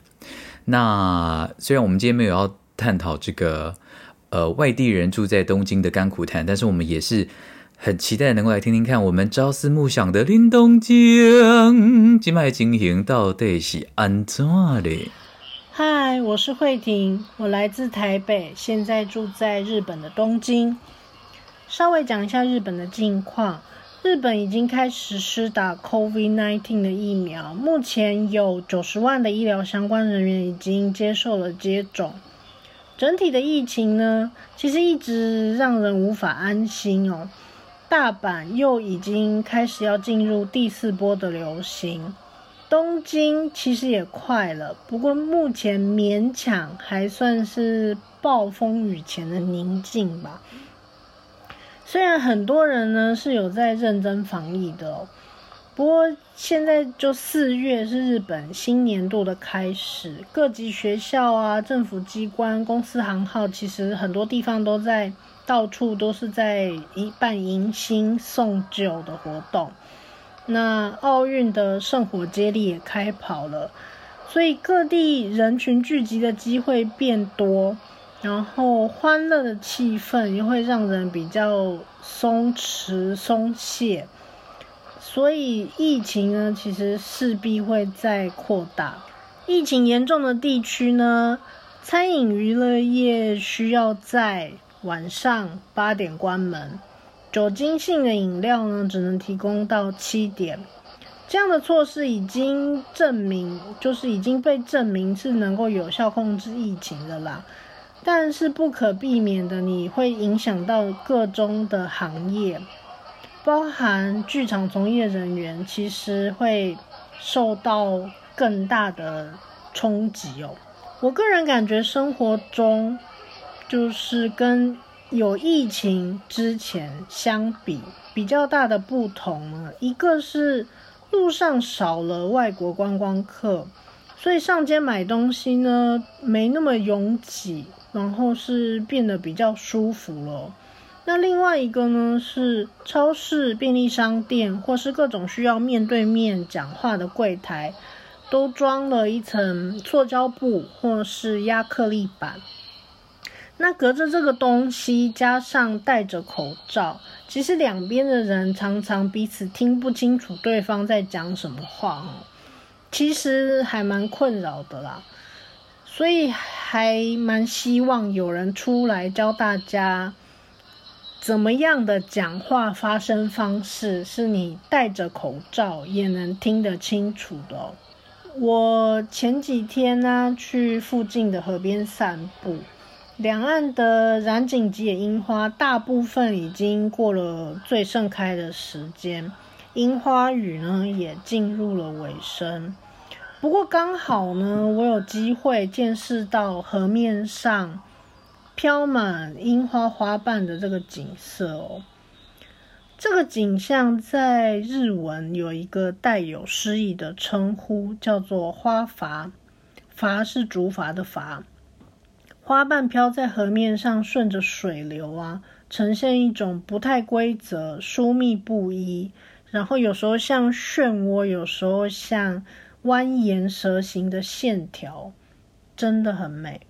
那虽然我们今天没有要探讨这个呃外地人住在东京的甘苦谈，但是我们也是很期待能够来听听看我们朝思暮想的林东京今麦经营到底是安怎的。嗨，我是慧婷，我来自台北，现在住在日本的东京。稍微讲一下日本的近况，日本已经开始施打 COVID-19 的疫苗，目前有九十万的医疗相关人员已经接受了接种。整体的疫情呢，其实一直让人无法安心哦。大阪又已经开始要进入第四波的流行。东京其实也快了，不过目前勉强还算是暴风雨前的宁静吧。虽然很多人呢是有在认真防疫的，不过现在就四月是日本新年度的开始，各级学校啊、政府机关、公司行号，其实很多地方都在到处都是在一办迎新送旧的活动。那奥运的圣火接力也开跑了，所以各地人群聚集的机会变多，然后欢乐的气氛也会让人比较松弛松懈，所以疫情呢，其实势必会再扩大。疫情严重的地区呢，餐饮娱乐业需要在晚上八点关门。酒精性的饮料呢，只能提供到七点。这样的措施已经证明，就是已经被证明是能够有效控制疫情的啦。但是不可避免的，你会影响到各中的行业，包含剧场从业人员，其实会受到更大的冲击哦。我个人感觉，生活中就是跟。有疫情之前相比，比较大的不同呢，一个是路上少了外国观光客，所以上街买东西呢没那么拥挤，然后是变得比较舒服了。那另外一个呢是超市、便利商店或是各种需要面对面讲话的柜台，都装了一层塑胶布或是亚克力板。那隔着这个东西，加上戴着口罩，其实两边的人常常彼此听不清楚对方在讲什么话哦，其实还蛮困扰的啦。所以还蛮希望有人出来教大家，怎么样的讲话发声方式是你戴着口罩也能听得清楚的。我前几天呢，去附近的河边散步。两岸的染井吉野樱花大部分已经过了最盛开的时间，樱花雨呢也进入了尾声。不过刚好呢，我有机会见识到河面上飘满樱花花瓣的这个景色哦。这个景象在日文有一个带有诗意的称呼，叫做花筏。筏是竹筏的筏。花瓣飘在河面上，顺着水流啊，呈现一种不太规则、疏密不一，然后有时候像漩涡，有时候像蜿蜒蛇形的线条，真的很美。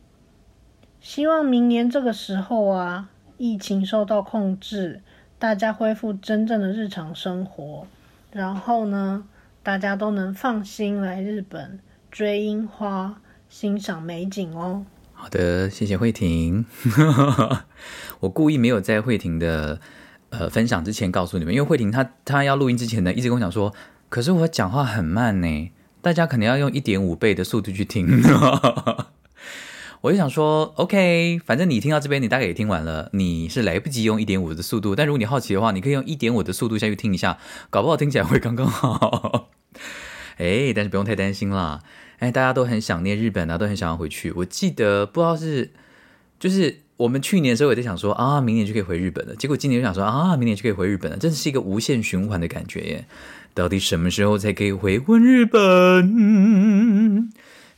希望明年这个时候啊，疫情受到控制，大家恢复真正的日常生活，然后呢，大家都能放心来日本追樱花、欣赏美景哦。好的，谢谢慧婷。我故意没有在慧婷的呃分享之前告诉你们，因为慧婷她她要录音之前呢，一直跟我讲说，可是我讲话很慢呢，大家可能要用一点五倍的速度去听。我就想说，OK，反正你听到这边，你大概也听完了，你是来不及用一点五的速度，但如果你好奇的话，你可以用一点五的速度下去听一下，搞不好听起来会刚刚好。哎，但是不用太担心啦。哎，大家都很想念日本啊，都很想要回去。我记得不知道是，就是我们去年的时候也在想说啊，明年就可以回日本了。结果今年就想说啊，明年就可以回日本了，真的是一个无限循环的感觉耶。到底什么时候才可以回温日本？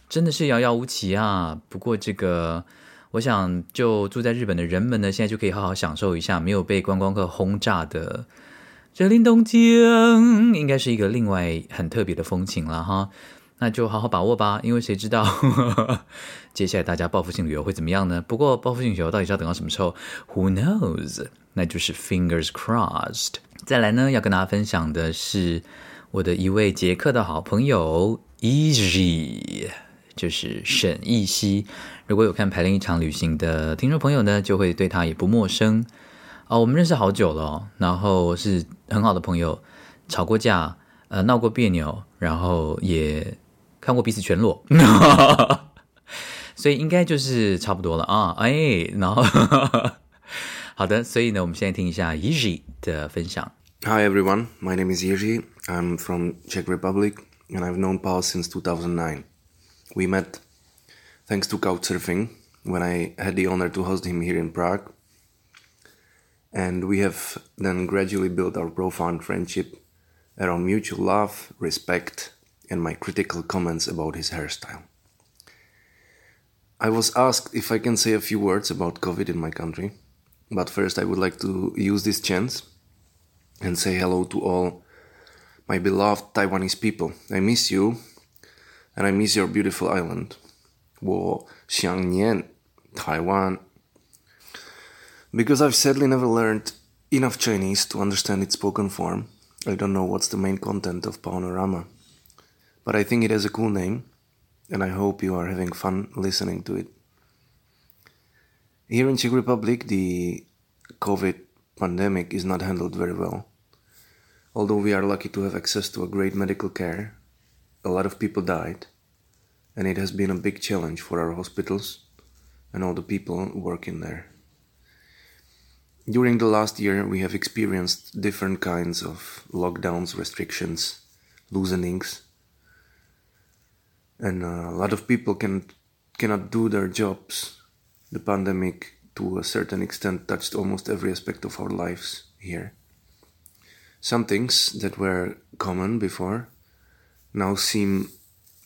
真的是遥遥无期啊。不过这个，我想就住在日本的人们呢，现在就可以好好享受一下没有被观光客轰炸的这林东京，应该是一个另外很特别的风情了哈。那就好好把握吧，因为谁知道接下来大家报复性旅游会怎么样呢？不过报复性旅游到底是要等到什么时候？Who knows？那就是 fingers crossed。再来呢，要跟大家分享的是我的一位捷克的好朋友 Easy，就是沈奕希。如果有看《排练一场旅行》的听众朋友呢，就会对他也不陌生哦。我们认识好久了，然后是很好的朋友，吵过架，呃，闹过别扭，然后也看过彼此全裸，所以应该就是差不多了啊。哎，然后好的，所以呢，我们现在听一下 Easy 的分享。 Hi everyone, my name is Jiří. I'm from Czech Republic and I've known Paul since 2009. We met thanks to Couchsurfing when I had the honor to host him here in Prague. And we have then gradually built our profound friendship around mutual love, respect, and my critical comments about his hairstyle. I was asked if I can say a few words about COVID in my country, but first I would like to use this chance and say hello to all my beloved Taiwanese people. I miss you, and I miss your beautiful island. 我想念台湾. Because I've sadly never learned enough Chinese to understand its spoken form, I don't know what's the main content of Panorama. But I think it has a cool name, and I hope you are having fun listening to it. Here in Czech Republic, the COVID pandemic is not handled very well. Although we are lucky to have access to a great medical care, a lot of people died, and it has been a big challenge for our hospitals and all the people working there. During the last year, we have experienced different kinds of lockdowns, restrictions, loosenings, and uh, a lot of people can cannot do their jobs. The pandemic, to a certain extent, touched almost every aspect of our lives here. Some things that were common before now seem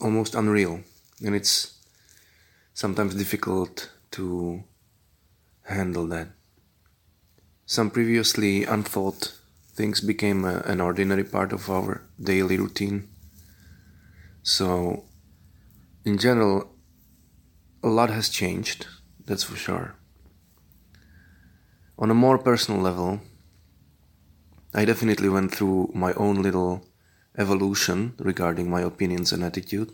almost unreal, and it's sometimes difficult to handle that. Some previously unthought things became a, an ordinary part of our daily routine. So, in general, a lot has changed, that's for sure. On a more personal level, I definitely went through my own little evolution regarding my opinions and attitude.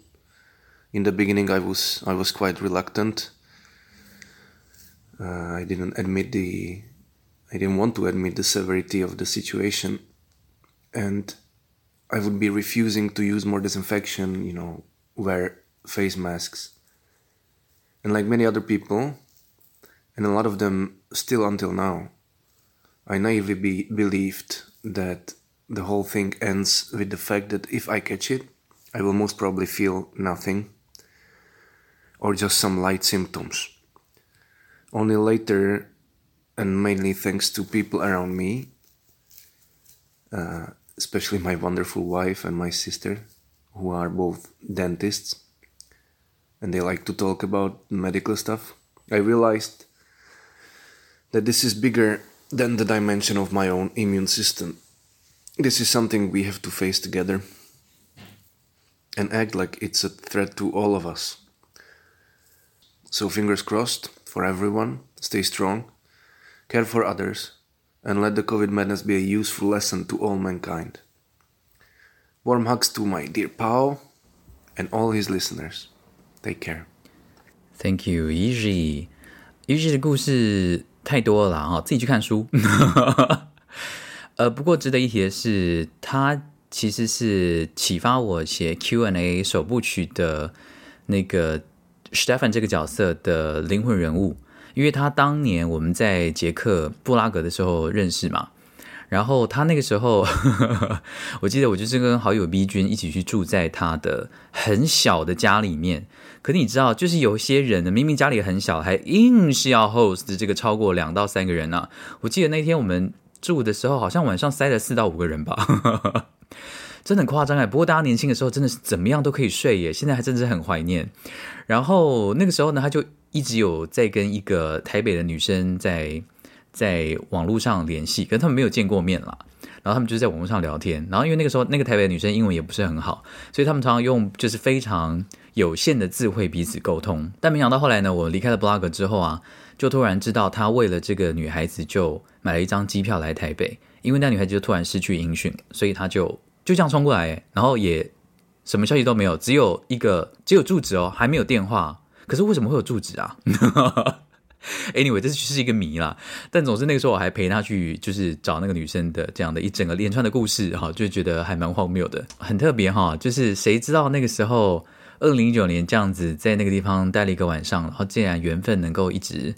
In the beginning, I was I was quite reluctant. Uh, I didn't admit the I didn't want to admit the severity of the situation, and I would be refusing to use more disinfection. You know, wear face masks, and like many other people, and a lot of them still until now, I naively be, believed that the whole thing ends with the fact that if I catch it, I will most probably feel nothing or just some light symptoms. Only later, and mainly thanks to people around me, uh, especially my wonderful wife and my sister, who are both dentists, and they like to talk about medical stuff, I realized that this is bigger than the dimension of my own immune system. This is something we have to face together and act like it's a threat to all of us. So, fingers crossed for everyone, stay strong, care for others, and let the COVID madness be a useful lesson to all mankind. Warm hugs to my dear Pao and all his listeners. Take care. Thank you, Easy. Easy 的故事太多了啦哈，自己去看书。呃，不过值得一提的是，他其实是启发我写 Q&A 首部曲的那个 Stefan 这个角色的灵魂人物，因为他当年我们在捷克布拉格的时候认识嘛。然后他那个时候，我记得我就是跟好友 B 君一起去住在他的很小的家里面。可你知道，就是有些人呢，明明家里很小，还硬是要 host 这个超过两到三个人啊。我记得那天我们住的时候，好像晚上塞了四到五个人吧，真的很夸张哎。不过大家年轻的时候真的是怎么样都可以睡耶，现在还真是很怀念。然后那个时候呢，他就一直有在跟一个台北的女生在。在网络上联系，可是他们没有见过面啦。然后他们就是在网络上聊天，然后因为那个时候那个台北的女生英文也不是很好，所以他们常常用就是非常有限的智慧彼此沟通。但没想到后来呢，我离开了 blog 之后啊，就突然知道他为了这个女孩子就买了一张机票来台北，因为那女孩子就突然失去音讯，所以他就就这样冲过来，然后也什么消息都没有，只有一个只有住址哦，还没有电话。可是为什么会有住址啊 Anyway，这是一个谜啦。但总之那个时候我还陪他去，就是找那个女生的这样的一整个连串的故事哈，就觉得还蛮荒谬的，很特别哈。就是谁知道那个时候二零一九年这样子在那个地方待了一个晚上，然后竟然缘分能够一直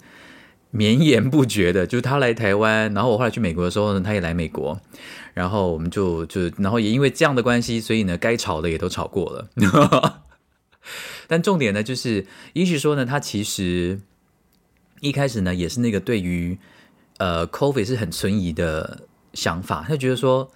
绵延不绝的，就是他来台湾，然后我后来去美国的时候呢，他也来美国，然后我们就就然后也因为这样的关系，所以呢该吵的也都吵过了。但重点呢，就是也许说呢，他其实。一开始呢，也是那个对于呃 COVID 是很存疑的想法，他觉得说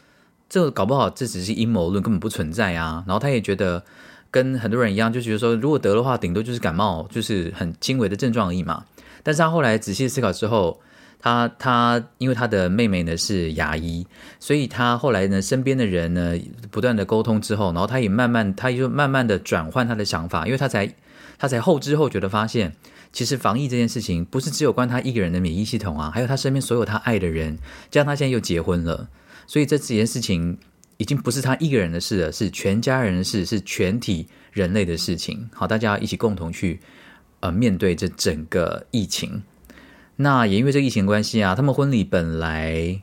这搞不好这只是阴谋论，根本不存在啊。然后他也觉得跟很多人一样，就觉得说如果得的话，顶多就是感冒，就是很轻微的症状而已嘛。但是他后来仔细思考之后，他他因为他的妹妹呢是牙医，所以他后来呢身边的人呢不断的沟通之后，然后他也慢慢他就慢慢的转换他的想法，因为他才他才后知后觉的发现。其实防疫这件事情不是只有关他一个人的免疫系统啊，还有他身边所有他爱的人。加上他现在又结婚了，所以这几件事情已经不是他一个人的事了，是全家人的事，是全体人类的事情。好，大家一起共同去呃面对这整个疫情。那也因为这疫情关系啊，他们婚礼本来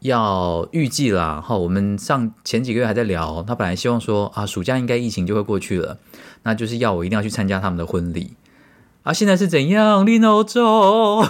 要预计啦，哈，我们上前几个月还在聊，他本来希望说啊，暑假应该疫情就会过去了，那就是要我一定要去参加他们的婚礼。啊，现在是怎样？立闹钟？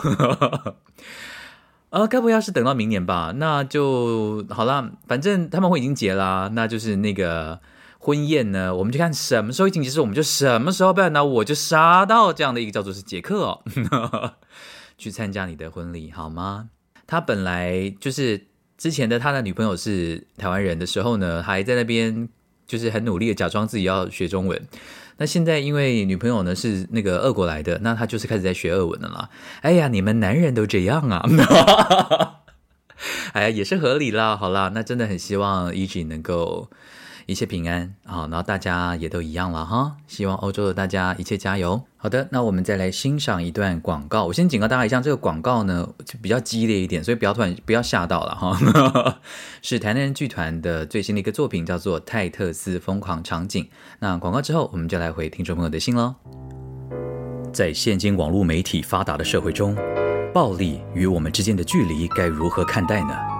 啊，该不要是等到明年吧？那就好了，反正他们会已经结啦。那就是那个婚宴呢，我们就看什么时候疫情结束，我们就什么时候办。呢我就杀到这样的一个叫做是杰克哦，去参加你的婚礼好吗？他本来就是之前的他的女朋友是台湾人的时候呢，还在那边就是很努力的假装自己要学中文。那现在因为女朋友呢是那个俄国来的，那她就是开始在学俄文了啦。哎呀，你们男人都这样啊！哎呀，也是合理啦。好啦，那真的很希望 E.G 能够。一切平安好，然后大家也都一样了哈。希望欧洲的大家一切加油。好的，那我们再来欣赏一段广告。我先警告大家一下，这个广告呢就比较激烈一点，所以不要突然不要吓到了哈。是台南人剧团的最新的一个作品，叫做《泰特斯疯狂场景》。那广告之后，我们就来回听众朋友的信喽。在现今网络媒体发达的社会中，暴力与我们之间的距离该如何看待呢？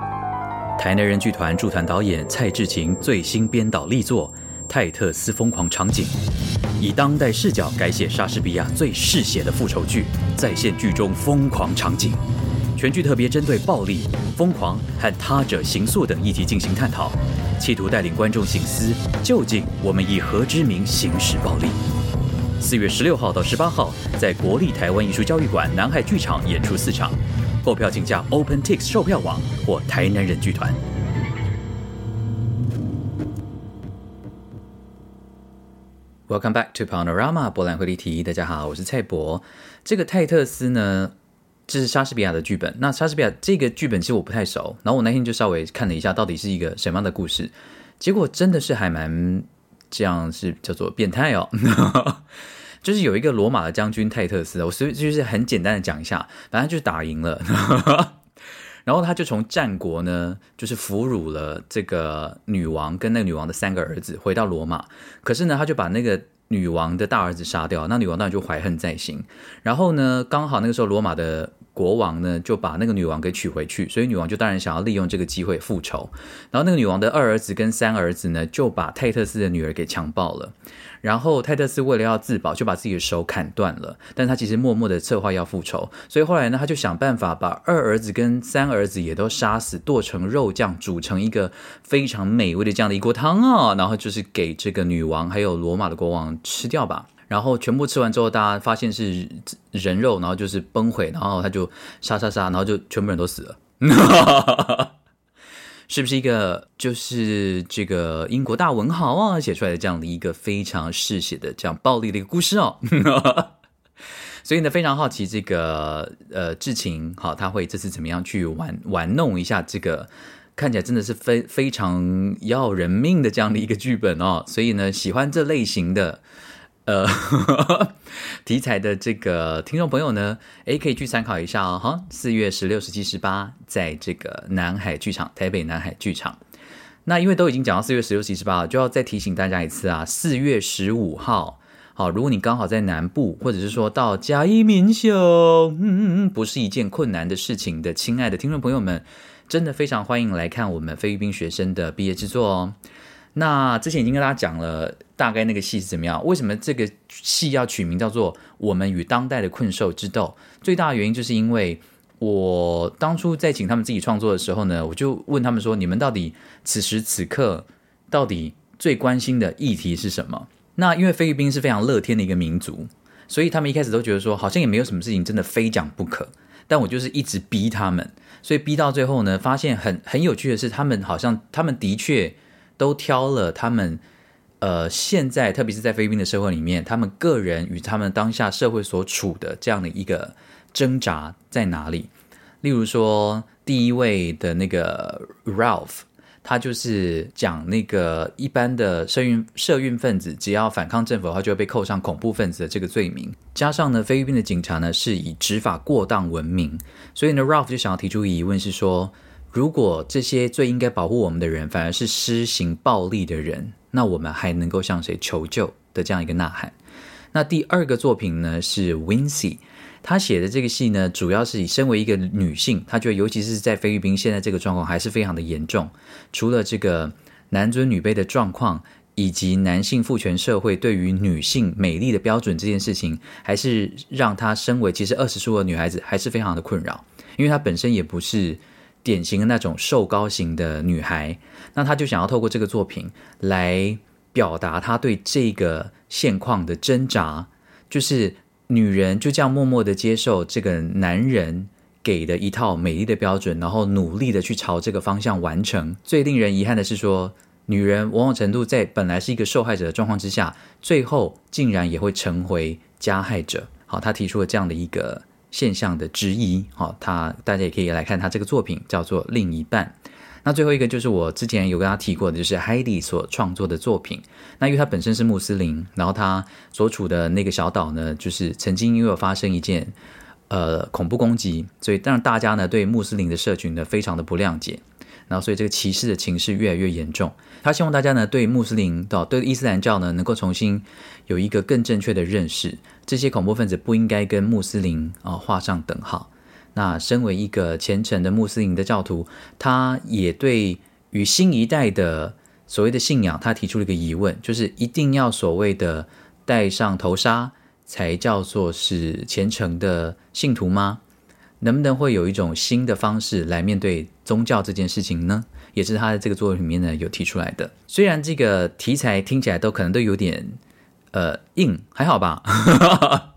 台南人剧团驻团导演蔡志勤最新编导力作《泰特斯疯狂场景》，以当代视角改写莎士比亚最嗜血的复仇剧，再现剧中疯狂场景。全剧特别针对暴力、疯狂和他者行诉等议题进行探讨，企图带领观众醒思：究竟我们以何之名行使暴力？四月十六号到十八号，在国立台湾艺术教育馆南海剧场演出四场。购票请假 OpenTix 售票网或台南人剧团。Welcome back to Panorama 博览会立题。大家好，我是蔡博。这个泰特斯呢，这是莎士比亚的剧本。那莎士比亚这个剧本其实我不太熟，然后我那天就稍微看了一下，到底是一个什么样的故事。结果真的是还蛮这样，是叫做变态哦。就是有一个罗马的将军泰特斯，我所以就是很简单的讲一下，反正就是打赢了，然后他就从战国呢，就是俘虏了这个女王跟那个女王的三个儿子，回到罗马。可是呢，他就把那个女王的大儿子杀掉，那女王当然就怀恨在心。然后呢，刚好那个时候罗马的国王呢就把那个女王给娶回去，所以女王就当然想要利用这个机会复仇。然后那个女王的二儿子跟三儿子呢就把泰特斯的女儿给强暴了。然后泰特斯为了要自保，就把自己的手砍断了。但他其实默默的策划要复仇，所以后来呢，他就想办法把二儿子跟三儿子也都杀死，剁成肉酱，煮成一个非常美味的这样的一锅汤啊。然后就是给这个女王还有罗马的国王吃掉吧。然后全部吃完之后，大家发现是人肉，然后就是崩毁，然后他就杀杀杀，然后就全部人都死了。是不是一个就是这个英国大文豪啊写出来的这样的一个非常嗜血的这样暴力的一个故事哦？所以呢，非常好奇这个呃志晴，好，他会这次怎么样去玩玩弄一下这个看起来真的是非非常要人命的这样的一个剧本哦。所以呢，喜欢这类型的呃 题材的这个听众朋友呢，诶，可以去参考一下哦。哈，四月十六、十七、十八，在这个南海剧场，台北南海剧场。那因为都已经讲到四月十六、十七、十八了，就要再提醒大家一次啊，四月十五号。好，如果你刚好在南部，或者是说到嘉义民雄，嗯嗯嗯，不是一件困难的事情的，亲爱的听众朋友们，真的非常欢迎来看我们菲律宾学生的毕业制作哦。那之前已经跟大家讲了，大概那个戏是怎么样？为什么这个戏要取名叫做《我们与当代的困兽之斗》？最大的原因就是因为我当初在请他们自己创作的时候呢，我就问他们说：你们到底此时此刻到底最关心的议题是什么？那因为菲律宾是非常乐天的一个民族，所以他们一开始都觉得说，好像也没有什么事情真的非讲不可。但我就是一直逼他们，所以逼到最后呢，发现很很有趣的是，他们好像他们的确都挑了他们呃现在特别是在菲律宾的社会里面，他们个人与他们当下社会所处的这样的一个挣扎在哪里。例如说，第一位的那个 Ralph。他就是讲那个一般的社运社运分子，只要反抗政府的话，就会被扣上恐怖分子的这个罪名。加上呢，菲律宾的警察呢是以执法过当闻名，所以呢，Ralph 就想要提出疑问，是说，如果这些最应该保护我们的人，反而是施行暴力的人，那我们还能够向谁求救的这样一个呐喊？那第二个作品呢是 Wincy。他写的这个戏呢，主要是以身为一个女性，她觉得尤其是在菲律宾现在这个状况还是非常的严重。除了这个男尊女卑的状况，以及男性父权社会对于女性美丽的标准这件事情，还是让她身为其实二十出的女孩子还是非常的困扰。因为她本身也不是典型的那种瘦高型的女孩，那她就想要透过这个作品来表达她对这个现况的挣扎，就是。女人就这样默默的接受这个男人给的一套美丽的标准，然后努力的去朝这个方向完成。最令人遗憾的是，说女人往往程度在本来是一个受害者的状况之下，最后竟然也会成为加害者。好，他提出了这样的一个现象的之一。好，他大家也可以来看他这个作品，叫做《另一半》。那最后一个就是我之前有跟他提过的，就是 Heidi 所创作的作品。那因为他本身是穆斯林，然后他所处的那个小岛呢，就是曾经因为发生一件呃恐怖攻击，所以让大家呢对穆斯林的社群呢非常的不谅解，然后所以这个歧视的情势越来越严重。他希望大家呢对穆斯林到对伊斯兰教呢能够重新有一个更正确的认识，这些恐怖分子不应该跟穆斯林啊画上等号。那身为一个虔诚的穆斯林的教徒，他也对于新一代的所谓的信仰，他提出了一个疑问，就是一定要所谓的戴上头纱才叫做是虔诚的信徒吗？能不能会有一种新的方式来面对宗教这件事情呢？也是他的这个作品里面呢有提出来的。虽然这个题材听起来都可能都有点呃硬，还好吧。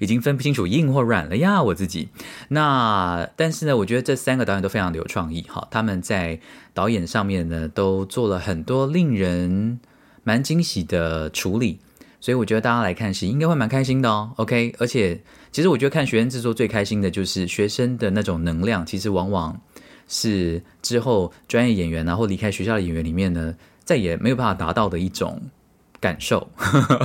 已经分不清楚硬或软了呀，我自己。那但是呢，我觉得这三个导演都非常的有创意哈，他们在导演上面呢都做了很多令人蛮惊喜的处理，所以我觉得大家来看戏应该会蛮开心的哦。OK，而且其实我觉得看学生制作最开心的就是学生的那种能量，其实往往是之后专业演员然后离开学校的演员里面呢再也没有办法达到的一种感受。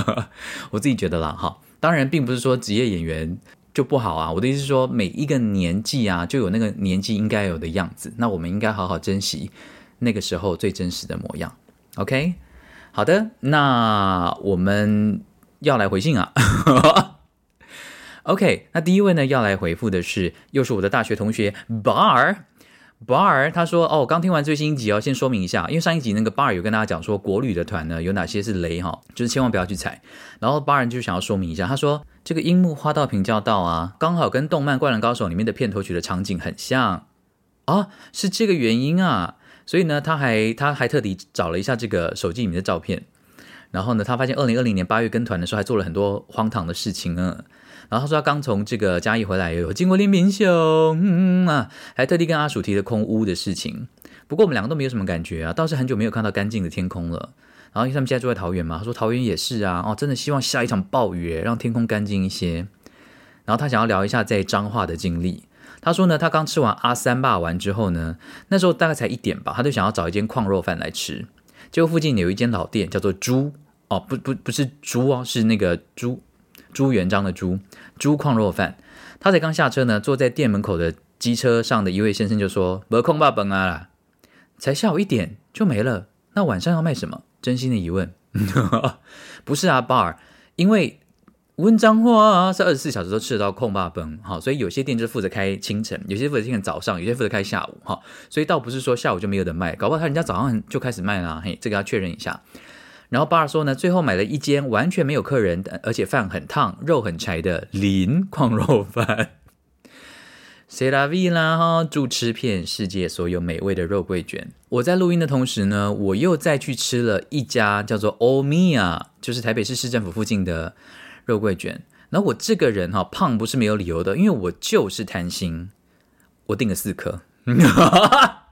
我自己觉得啦，哈。当然，并不是说职业演员就不好啊。我的意思是说，每一个年纪啊，就有那个年纪应该有的样子。那我们应该好好珍惜那个时候最真实的模样。OK，好的，那我们要来回信啊。OK，那第一位呢要来回复的是，又是我的大学同学 Bar。Bar 他说：“哦，刚听完最新一集哦，先说明一下，因为上一集那个 Bar 有跟大家讲说国旅的团呢有哪些是雷哈，就是千万不要去踩。然后 Bar 就想要说明一下，他说这个樱木花道平教道啊，刚好跟动漫《灌篮高手》里面的片头曲的场景很像啊，是这个原因啊。所以呢，他还他还特地找了一下这个手机里面的照片，然后呢，他发现二零二零年八月跟团的时候还做了很多荒唐的事情呢。”然后他说他刚从这个嘉义回来，有经过林明秀，嗯啊，还特地跟阿鼠提了空屋的事情。不过我们两个都没有什么感觉啊，倒是很久没有看到干净的天空了。然后因为他们现在住在桃园嘛，他说桃园也是啊，哦，真的希望下一场暴雨，让天空干净一些。然后他想要聊一下在彰化的经历。他说呢，他刚吃完阿三霸完之后呢，那时候大概才一点吧，他就想要找一间矿肉饭来吃。结果附近有一间老店，叫做猪哦，不不不是猪哦，是那个猪朱元璋的朱猪矿肉饭。他才刚下车呢，坐在店门口的机车上的一位先生就说：“没空吧，本啊，才下午一点就没了。那晚上要卖什么？”真心的疑问，不是啊，bar，因为。温章话是二十四小时都吃得到空霸崩，好，所以有些店就负责开清晨，有些负责天早上，有些负责开下午，哈，所以倒不是说下午就没有得卖，搞不好他人家早上就开始卖啦，嘿，这个要确认一下。然后巴尔说呢，最后买了一间完全没有客人，而且饭很烫，肉很柴的林矿肉饭。塞拉维啦哈，祝吃遍世界所有美味的肉桂卷。我在录音的同时呢，我又再去吃了一家叫做欧米亚，就是台北市市政府附近的。肉桂卷，然后我这个人哈胖不是没有理由的，因为我就是贪心，我订了四颗，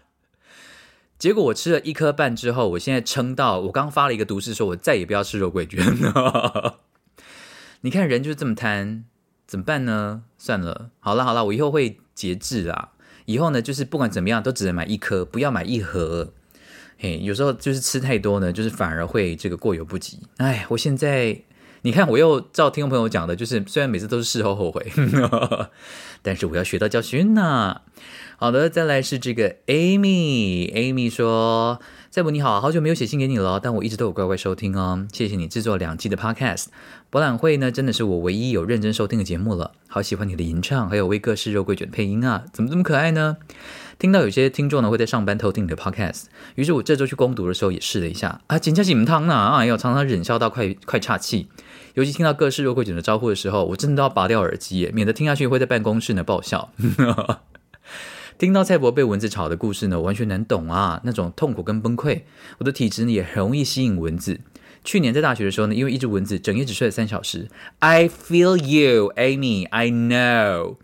结果我吃了一颗半之后，我现在撑到我刚发了一个毒誓，说我再也不要吃肉桂卷了。你看人就是这么贪，怎么办呢？算了，好了好了，我以后会节制啦。以后呢，就是不管怎么样，都只能买一颗，不要买一盒。嘿，有时候就是吃太多呢，就是反而会这个过犹不及。哎，我现在。你看，我又照听众朋友讲的，就是虽然每次都是事后后悔，但是我要学到教训呐。好的，再来是这个 Amy，Amy 说：“赛博你好，好久没有写信给你了，但我一直都有乖乖收听哦，谢谢你制作两季的 Podcast。博览会呢，真的是我唯一有认真收听的节目了，好喜欢你的吟唱，还有威各式肉桂卷配音啊，怎么这么可爱呢？听到有些听众呢会在上班偷听你的 Podcast，于是我这周去攻读的时候也试了一下啊，紧张紧汤呢啊，要常常忍笑到快快岔气。”尤其听到各式肉桂卷的招呼的时候，我真的都要拔掉耳机，免得听下去会在办公室呢爆笑。听到蔡伯被蚊子吵的故事呢，完全能懂啊，那种痛苦跟崩溃。我的体质呢也很容易吸引蚊子。去年在大学的时候呢，因为一只蚊子，整夜只睡了三小时。I feel you, Amy. I know.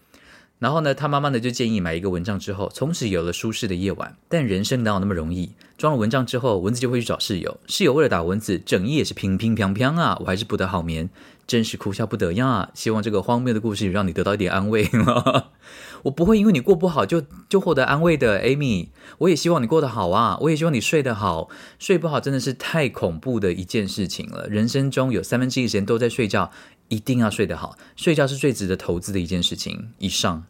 然后呢，他妈妈呢就建议买一个蚊帐之后，从此有了舒适的夜晚。但人生哪有那么容易？装了蚊帐之后，蚊子就会去找室友，室友为了打蚊子，整夜也是乒乒乓乓啊！我还是不得好眠，真是哭笑不得呀！希望这个荒谬的故事让你得到一点安慰。我不会因为你过不好就就获得安慰的，Amy。我也希望你过得好啊！我也希望你睡得好。睡不好真的是太恐怖的一件事情了。人生中有三分之一时间都在睡觉。一定要睡得好，睡觉是最值得投资的一件事情。以上，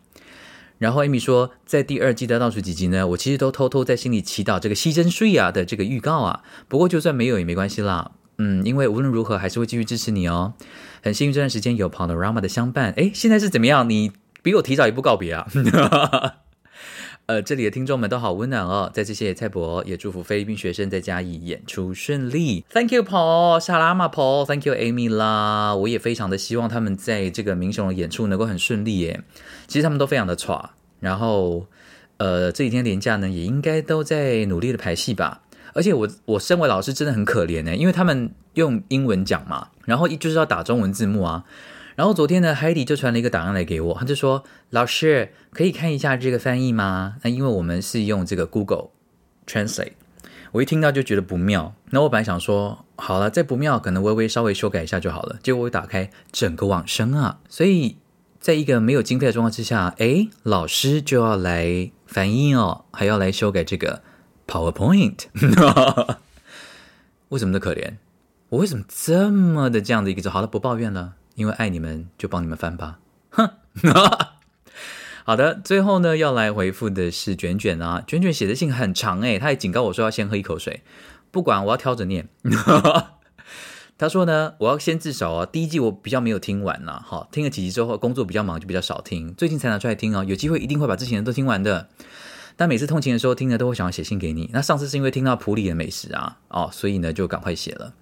然后 Amy 说，在第二季的倒数几集呢，我其实都偷偷在心里祈祷这个牺牲睡啊的这个预告啊。不过就算没有也没关系啦，嗯，因为无论如何还是会继续支持你哦。很幸运这段时间有 Panorama 的相伴。诶，现在是怎么样？你比我提早一步告别啊？呃，这里的听众们都好温暖哦。再次谢谢蔡博，也祝福菲律宾学生在嘉义演出顺利。Thank you, Paul，沙拉马 Paul。Thank you, Amy 啦。我也非常的希望他们在这个明雄的演出能够很顺利耶。其实他们都非常的喘，然后呃这几天连假呢也应该都在努力的排戏吧。而且我我身为老师真的很可怜呢，因为他们用英文讲嘛，然后一就是要打中文字幕啊。然后昨天呢，Heidi 就传了一个档案来给我，他就说：“老师可以看一下这个翻译吗？”那因为我们是用这个 Google Translate，我一听到就觉得不妙。那我本来想说，好了，再不妙，可能微微稍微修改一下就好了。结果我一打开，整个网生啊！所以在一个没有经费的状况之下，诶，老师就要来翻译哦，还要来修改这个 PowerPoint，为什么的可怜？我为什么这么的这样的一个？好了，不抱怨了。因为爱你们，就帮你们翻吧。哼，好的，最后呢，要来回复的是卷卷啊。卷卷写的信很长诶，他还警告我说要先喝一口水，不管我要挑着念。他说呢，我要先至少啊，第一季我比较没有听完呐，好，听了几集之后，工作比较忙就比较少听，最近才拿出来听哦。有机会一定会把之前的都听完的。但每次通勤的时候听呢，都会想要写信给你。那上次是因为听到普里的美食啊，哦，所以呢就赶快写了。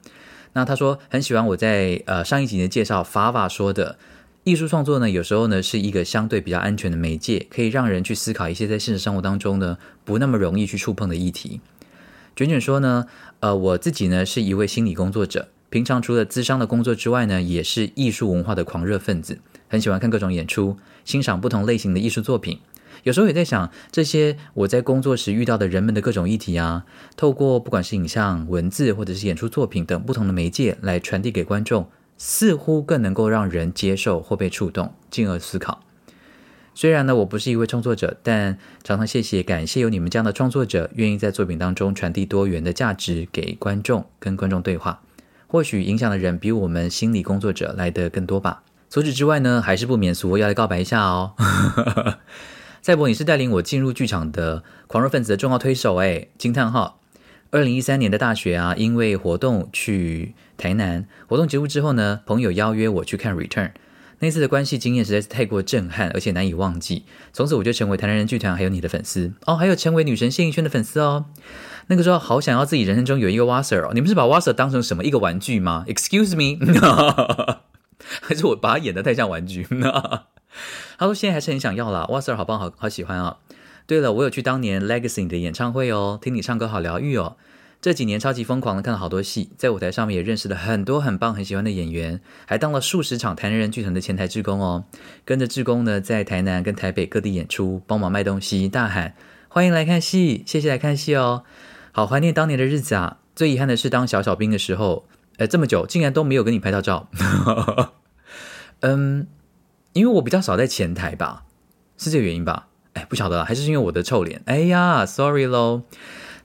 那他说很喜欢我在呃上一集的介绍，法法说的艺术创作呢，有时候呢是一个相对比较安全的媒介，可以让人去思考一些在现实生活当中呢不那么容易去触碰的议题。卷卷说呢，呃，我自己呢是一位心理工作者，平常除了咨商的工作之外呢，也是艺术文化的狂热分子，很喜欢看各种演出，欣赏不同类型的艺术作品。有时候也在想，这些我在工作时遇到的人们的各种议题啊，透过不管是影像、文字或者是演出作品等不同的媒介来传递给观众，似乎更能够让人接受或被触动，进而思考。虽然呢，我不是一位创作者，但常常谢谢、感谢有你们这样的创作者，愿意在作品当中传递多元的价值给观众，跟观众对话。或许影响的人比我们心理工作者来的更多吧。除此之外呢，还是不免俗，要来告白一下哦。赛博，你是带领我进入剧场的狂热分子的重要推手诶，惊叹号！二零一三年的大学啊，因为活动去台南，活动结束之后呢，朋友邀约我去看 Return。那次的关系经验实在是太过震撼，而且难以忘记。从此我就成为台南人剧团还有你的粉丝哦，还有成为女神谢颖轩的粉丝哦。那个时候好想要自己人生中有一个 Wasser 哦，你们是把 Wasser 当成什么一个玩具吗？Excuse me，还是我把他演的太像玩具？他说现在还是很想要啦哇塞好棒，好好喜欢啊。对了，我有去当年 Legacy 的演唱会哦，听你唱歌好疗愈哦。这几年超级疯狂的看了好多戏，在舞台上面也认识了很多很棒很喜欢的演员，还当了数十场台人剧团的前台志工哦。跟着志工呢，在台南跟台北各地演出，帮忙卖东西，大喊欢迎来看戏，谢谢来看戏哦。好怀念当年的日子啊！最遗憾的是当小小兵的时候，呃，这么久竟然都没有跟你拍到照。嗯，因为我比较少在前台吧，是这个原因吧？哎，不晓得，还是因为我的臭脸？哎呀，sorry 喽。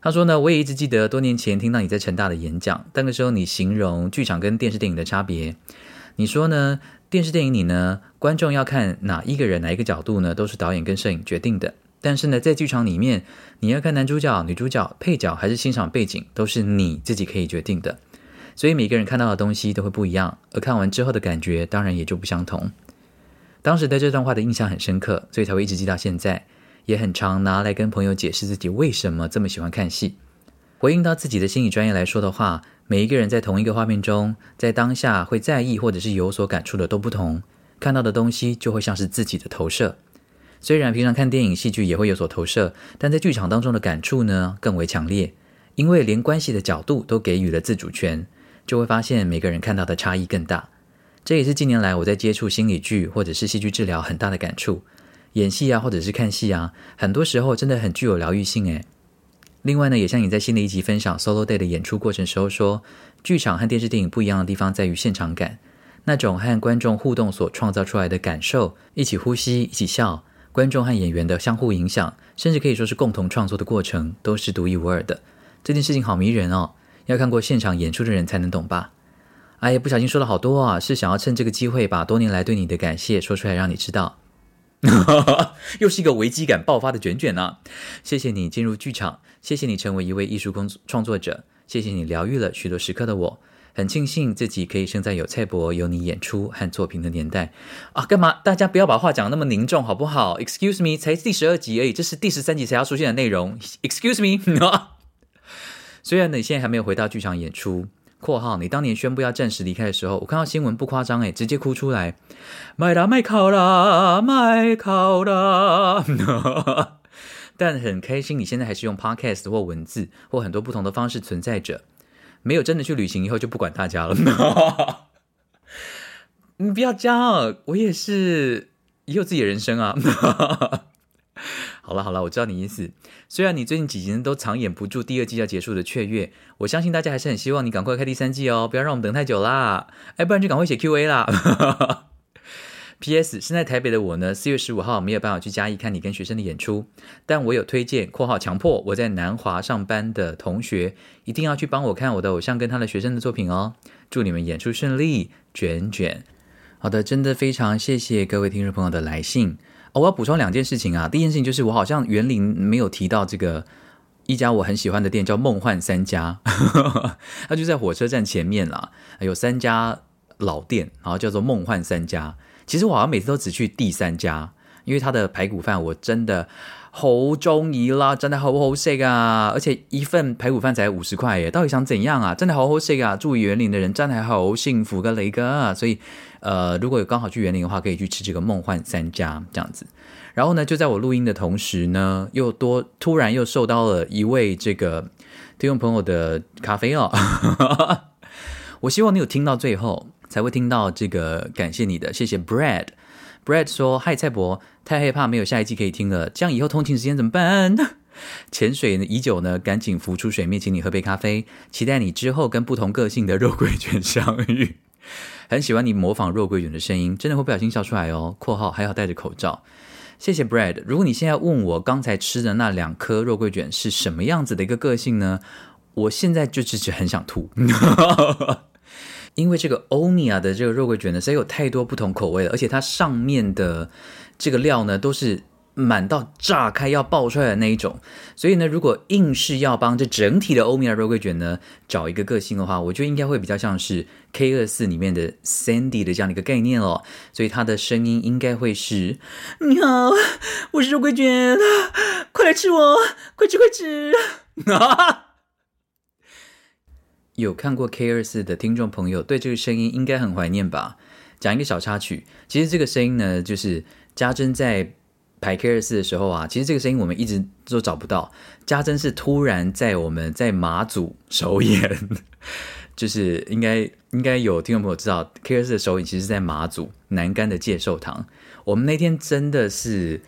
他说呢，我也一直记得多年前听到你在成大的演讲，那个时候你形容剧场跟电视电影的差别。你说呢，电视电影里呢，观众要看哪一个人哪一个角度呢，都是导演跟摄影决定的。但是呢，在剧场里面，你要看男主角、女主角、配角还是欣赏背景，都是你自己可以决定的。所以每个人看到的东西都会不一样，而看完之后的感觉当然也就不相同。当时对这段话的印象很深刻，所以才会一直记到现在。也很常拿来跟朋友解释自己为什么这么喜欢看戏。回应到自己的心理专业来说的话，每一个人在同一个画面中，在当下会在意或者是有所感触的都不同，看到的东西就会像是自己的投射。虽然平常看电影戏剧也会有所投射，但在剧场当中的感触呢更为强烈，因为连关系的角度都给予了自主权，就会发现每个人看到的差异更大。这也是近年来我在接触心理剧或者是戏剧治疗很大的感触。演戏啊，或者是看戏啊，很多时候真的很具有疗愈性诶。另外呢，也像你在新的一集分享 Solo Day 的演出过程时候说，剧场和电视电影不一样的地方在于现场感，那种和观众互动所创造出来的感受，一起呼吸，一起笑，观众和演员的相互影响，甚至可以说是共同创作的过程，都是独一无二的。这件事情好迷人哦，要看过现场演出的人才能懂吧？哎呀，不小心说了好多啊，是想要趁这个机会把多年来对你的感谢说出来，让你知道。又是一个危机感爆发的卷卷呢！谢谢你进入剧场，谢谢你成为一位艺术工作创作者，谢谢你疗愈了许多时刻的我。很庆幸自己可以生在有蔡博、有你演出和作品的年代啊！干嘛？大家不要把话讲那么凝重好不好？Excuse me，才第十二集而已，这是第十三集才要出现的内容。Excuse me，虽然你现在还没有回到剧场演出。括号，你当年宣布要暂时离开的时候，我看到新闻不夸张诶，直接哭出来，卖啦卖考啦卖考啦，但很开心，你现在还是用 podcast 或文字或很多不同的方式存在着，没有真的去旅行以后就不管大家了。你不要骄傲，我也是也有自己的人生啊。好了好了，我知道你意思。虽然你最近几集都藏掩不住第二季要结束的雀跃，我相信大家还是很希望你赶快开第三季哦，不要让我们等太久啦。哎，不然就赶快写 Q A 啦。P.S. 现在台北的我呢，四月十五号没有办法去嘉义看你跟学生的演出，但我有推荐（括号强迫我在南华上班的同学一定要去帮我看我的偶像跟他的学生的作品哦）。祝你们演出顺利，卷卷。好的，真的非常谢谢各位听众朋友的来信。我要补充两件事情啊。第一件事情就是，我好像园林没有提到这个一家我很喜欢的店，叫梦幻三家，它就在火车站前面啦。有三家老店，然后叫做梦幻三家。其实我好像每次都只去第三家，因为它的排骨饭我真的好中意啦，真的好好食啊！而且一份排骨饭才五十块耶，到底想怎样啊？真的好好食啊！住园林的人真的好幸福个雷哥，所以。呃，如果有刚好去园林的话，可以去吃这个梦幻三家这样子。然后呢，就在我录音的同时呢，又多突然又受到了一位这个听众朋友的咖啡哦。我希望你有听到最后，才会听到这个感谢你的，谢谢 Brad。Brad 说：“嗨，蔡伯，太害怕没有下一季可以听了，这样以后通勤时间怎么办？潜水已久呢，赶紧浮出水面，请你喝杯咖啡，期待你之后跟不同个性的肉桂卷相遇。”很喜欢你模仿肉桂卷的声音，真的会不小心笑出来哦。（括号还好戴着口罩。）谢谢 Brad。如果你现在问我刚才吃的那两颗肉桂卷是什么样子的一个个性呢？我现在就只是很想吐，因为这个欧米亚的这个肉桂卷呢，实在有太多不同口味了，而且它上面的这个料呢都是。满到炸开要爆出来的那一种，所以呢，如果硬是要帮这整体的欧米亚肉桂卷呢找一个个性的话，我觉得应该会比较像是 K 二四里面的 Sandy 的这样的一个概念哦。所以他的声音应该会是：你好，我是肉桂卷，快来吃我，快吃快吃！有看过 K 二四的听众朋友，对这个声音应该很怀念吧？讲一个小插曲，其实这个声音呢，就是家珍在。排 K 二四的时候啊，其实这个声音我们一直都找不到。家珍是突然在我们在马祖首演，就是应该应该有听众朋友知道 K 二四的首演，其实是在马祖南竿的介寿堂。我们那天真的是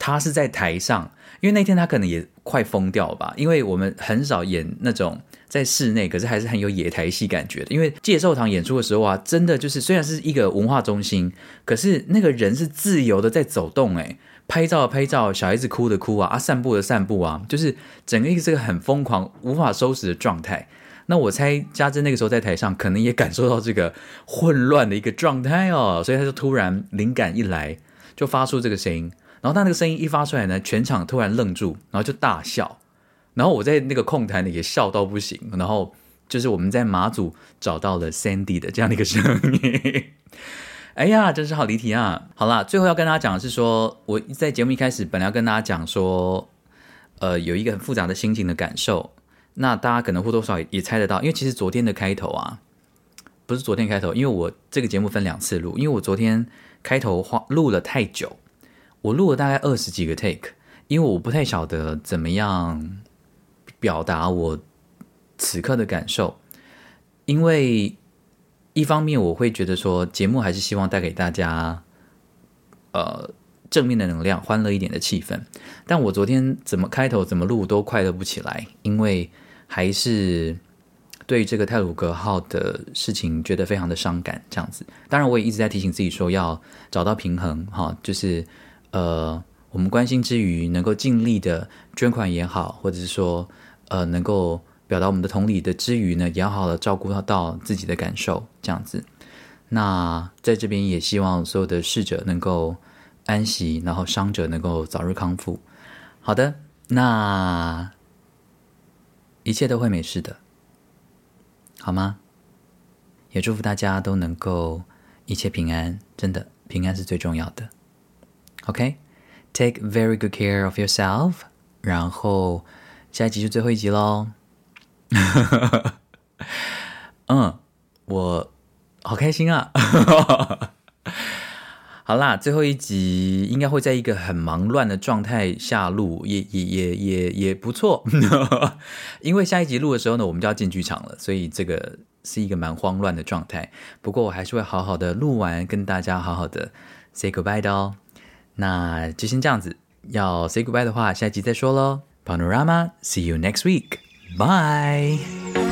他是在台上，因为那天他可能也快疯掉吧，因为我们很少演那种在室内，可是还是很有野台戏感觉的。因为介寿堂演出的时候啊，真的就是虽然是一个文化中心，可是那个人是自由的在走动，诶。拍照拍照，小孩子哭的哭啊，啊散步的散步啊，就是整个一个是个很疯狂、无法收拾的状态。那我猜家珍那个时候在台上，可能也感受到这个混乱的一个状态哦，所以他就突然灵感一来，就发出这个声音。然后他那个声音一发出来呢，全场突然愣住，然后就大笑。然后我在那个控台呢也笑到不行。然后就是我们在马祖找到了 Sandy 的这样的一个声音。哎呀，真是好离题啊！好啦，最后要跟大家讲的是说，我在节目一开始本来要跟大家讲说，呃，有一个很复杂的心情的感受。那大家可能或多或少也猜得到，因为其实昨天的开头啊，不是昨天开头，因为我这个节目分两次录，因为我昨天开头花录了太久，我录了大概二十几个 take，因为我不太晓得怎么样表达我此刻的感受，因为。一方面，我会觉得说节目还是希望带给大家，呃，正面的能量、欢乐一点的气氛。但我昨天怎么开头、怎么录都快乐不起来，因为还是对这个泰鲁格号的事情觉得非常的伤感。这样子，当然我也一直在提醒自己说要找到平衡，哈，就是呃，我们关心之余，能够尽力的捐款也好，或者是说呃，能够。表达我们的同理的之余呢，也要好好的照顾到自己的感受，这样子。那在这边也希望所有的逝者能够安息，然后伤者能够早日康复。好的，那一切都会没事的，好吗？也祝福大家都能够一切平安，真的平安是最重要的。OK，take very good care of yourself。然后下一集是最后一集喽。嗯，我好开心啊！好啦，最后一集应该会在一个很忙乱的状态下录，也也也也也不错。因为下一集录的时候呢，我们就要进剧场了，所以这个是一个蛮慌乱的状态。不过我还是会好好的录完，跟大家好好的 say goodbye 的哦。那就先这样子，要 say goodbye 的话，下一集再说喽。Panorama，see you next week。Bye.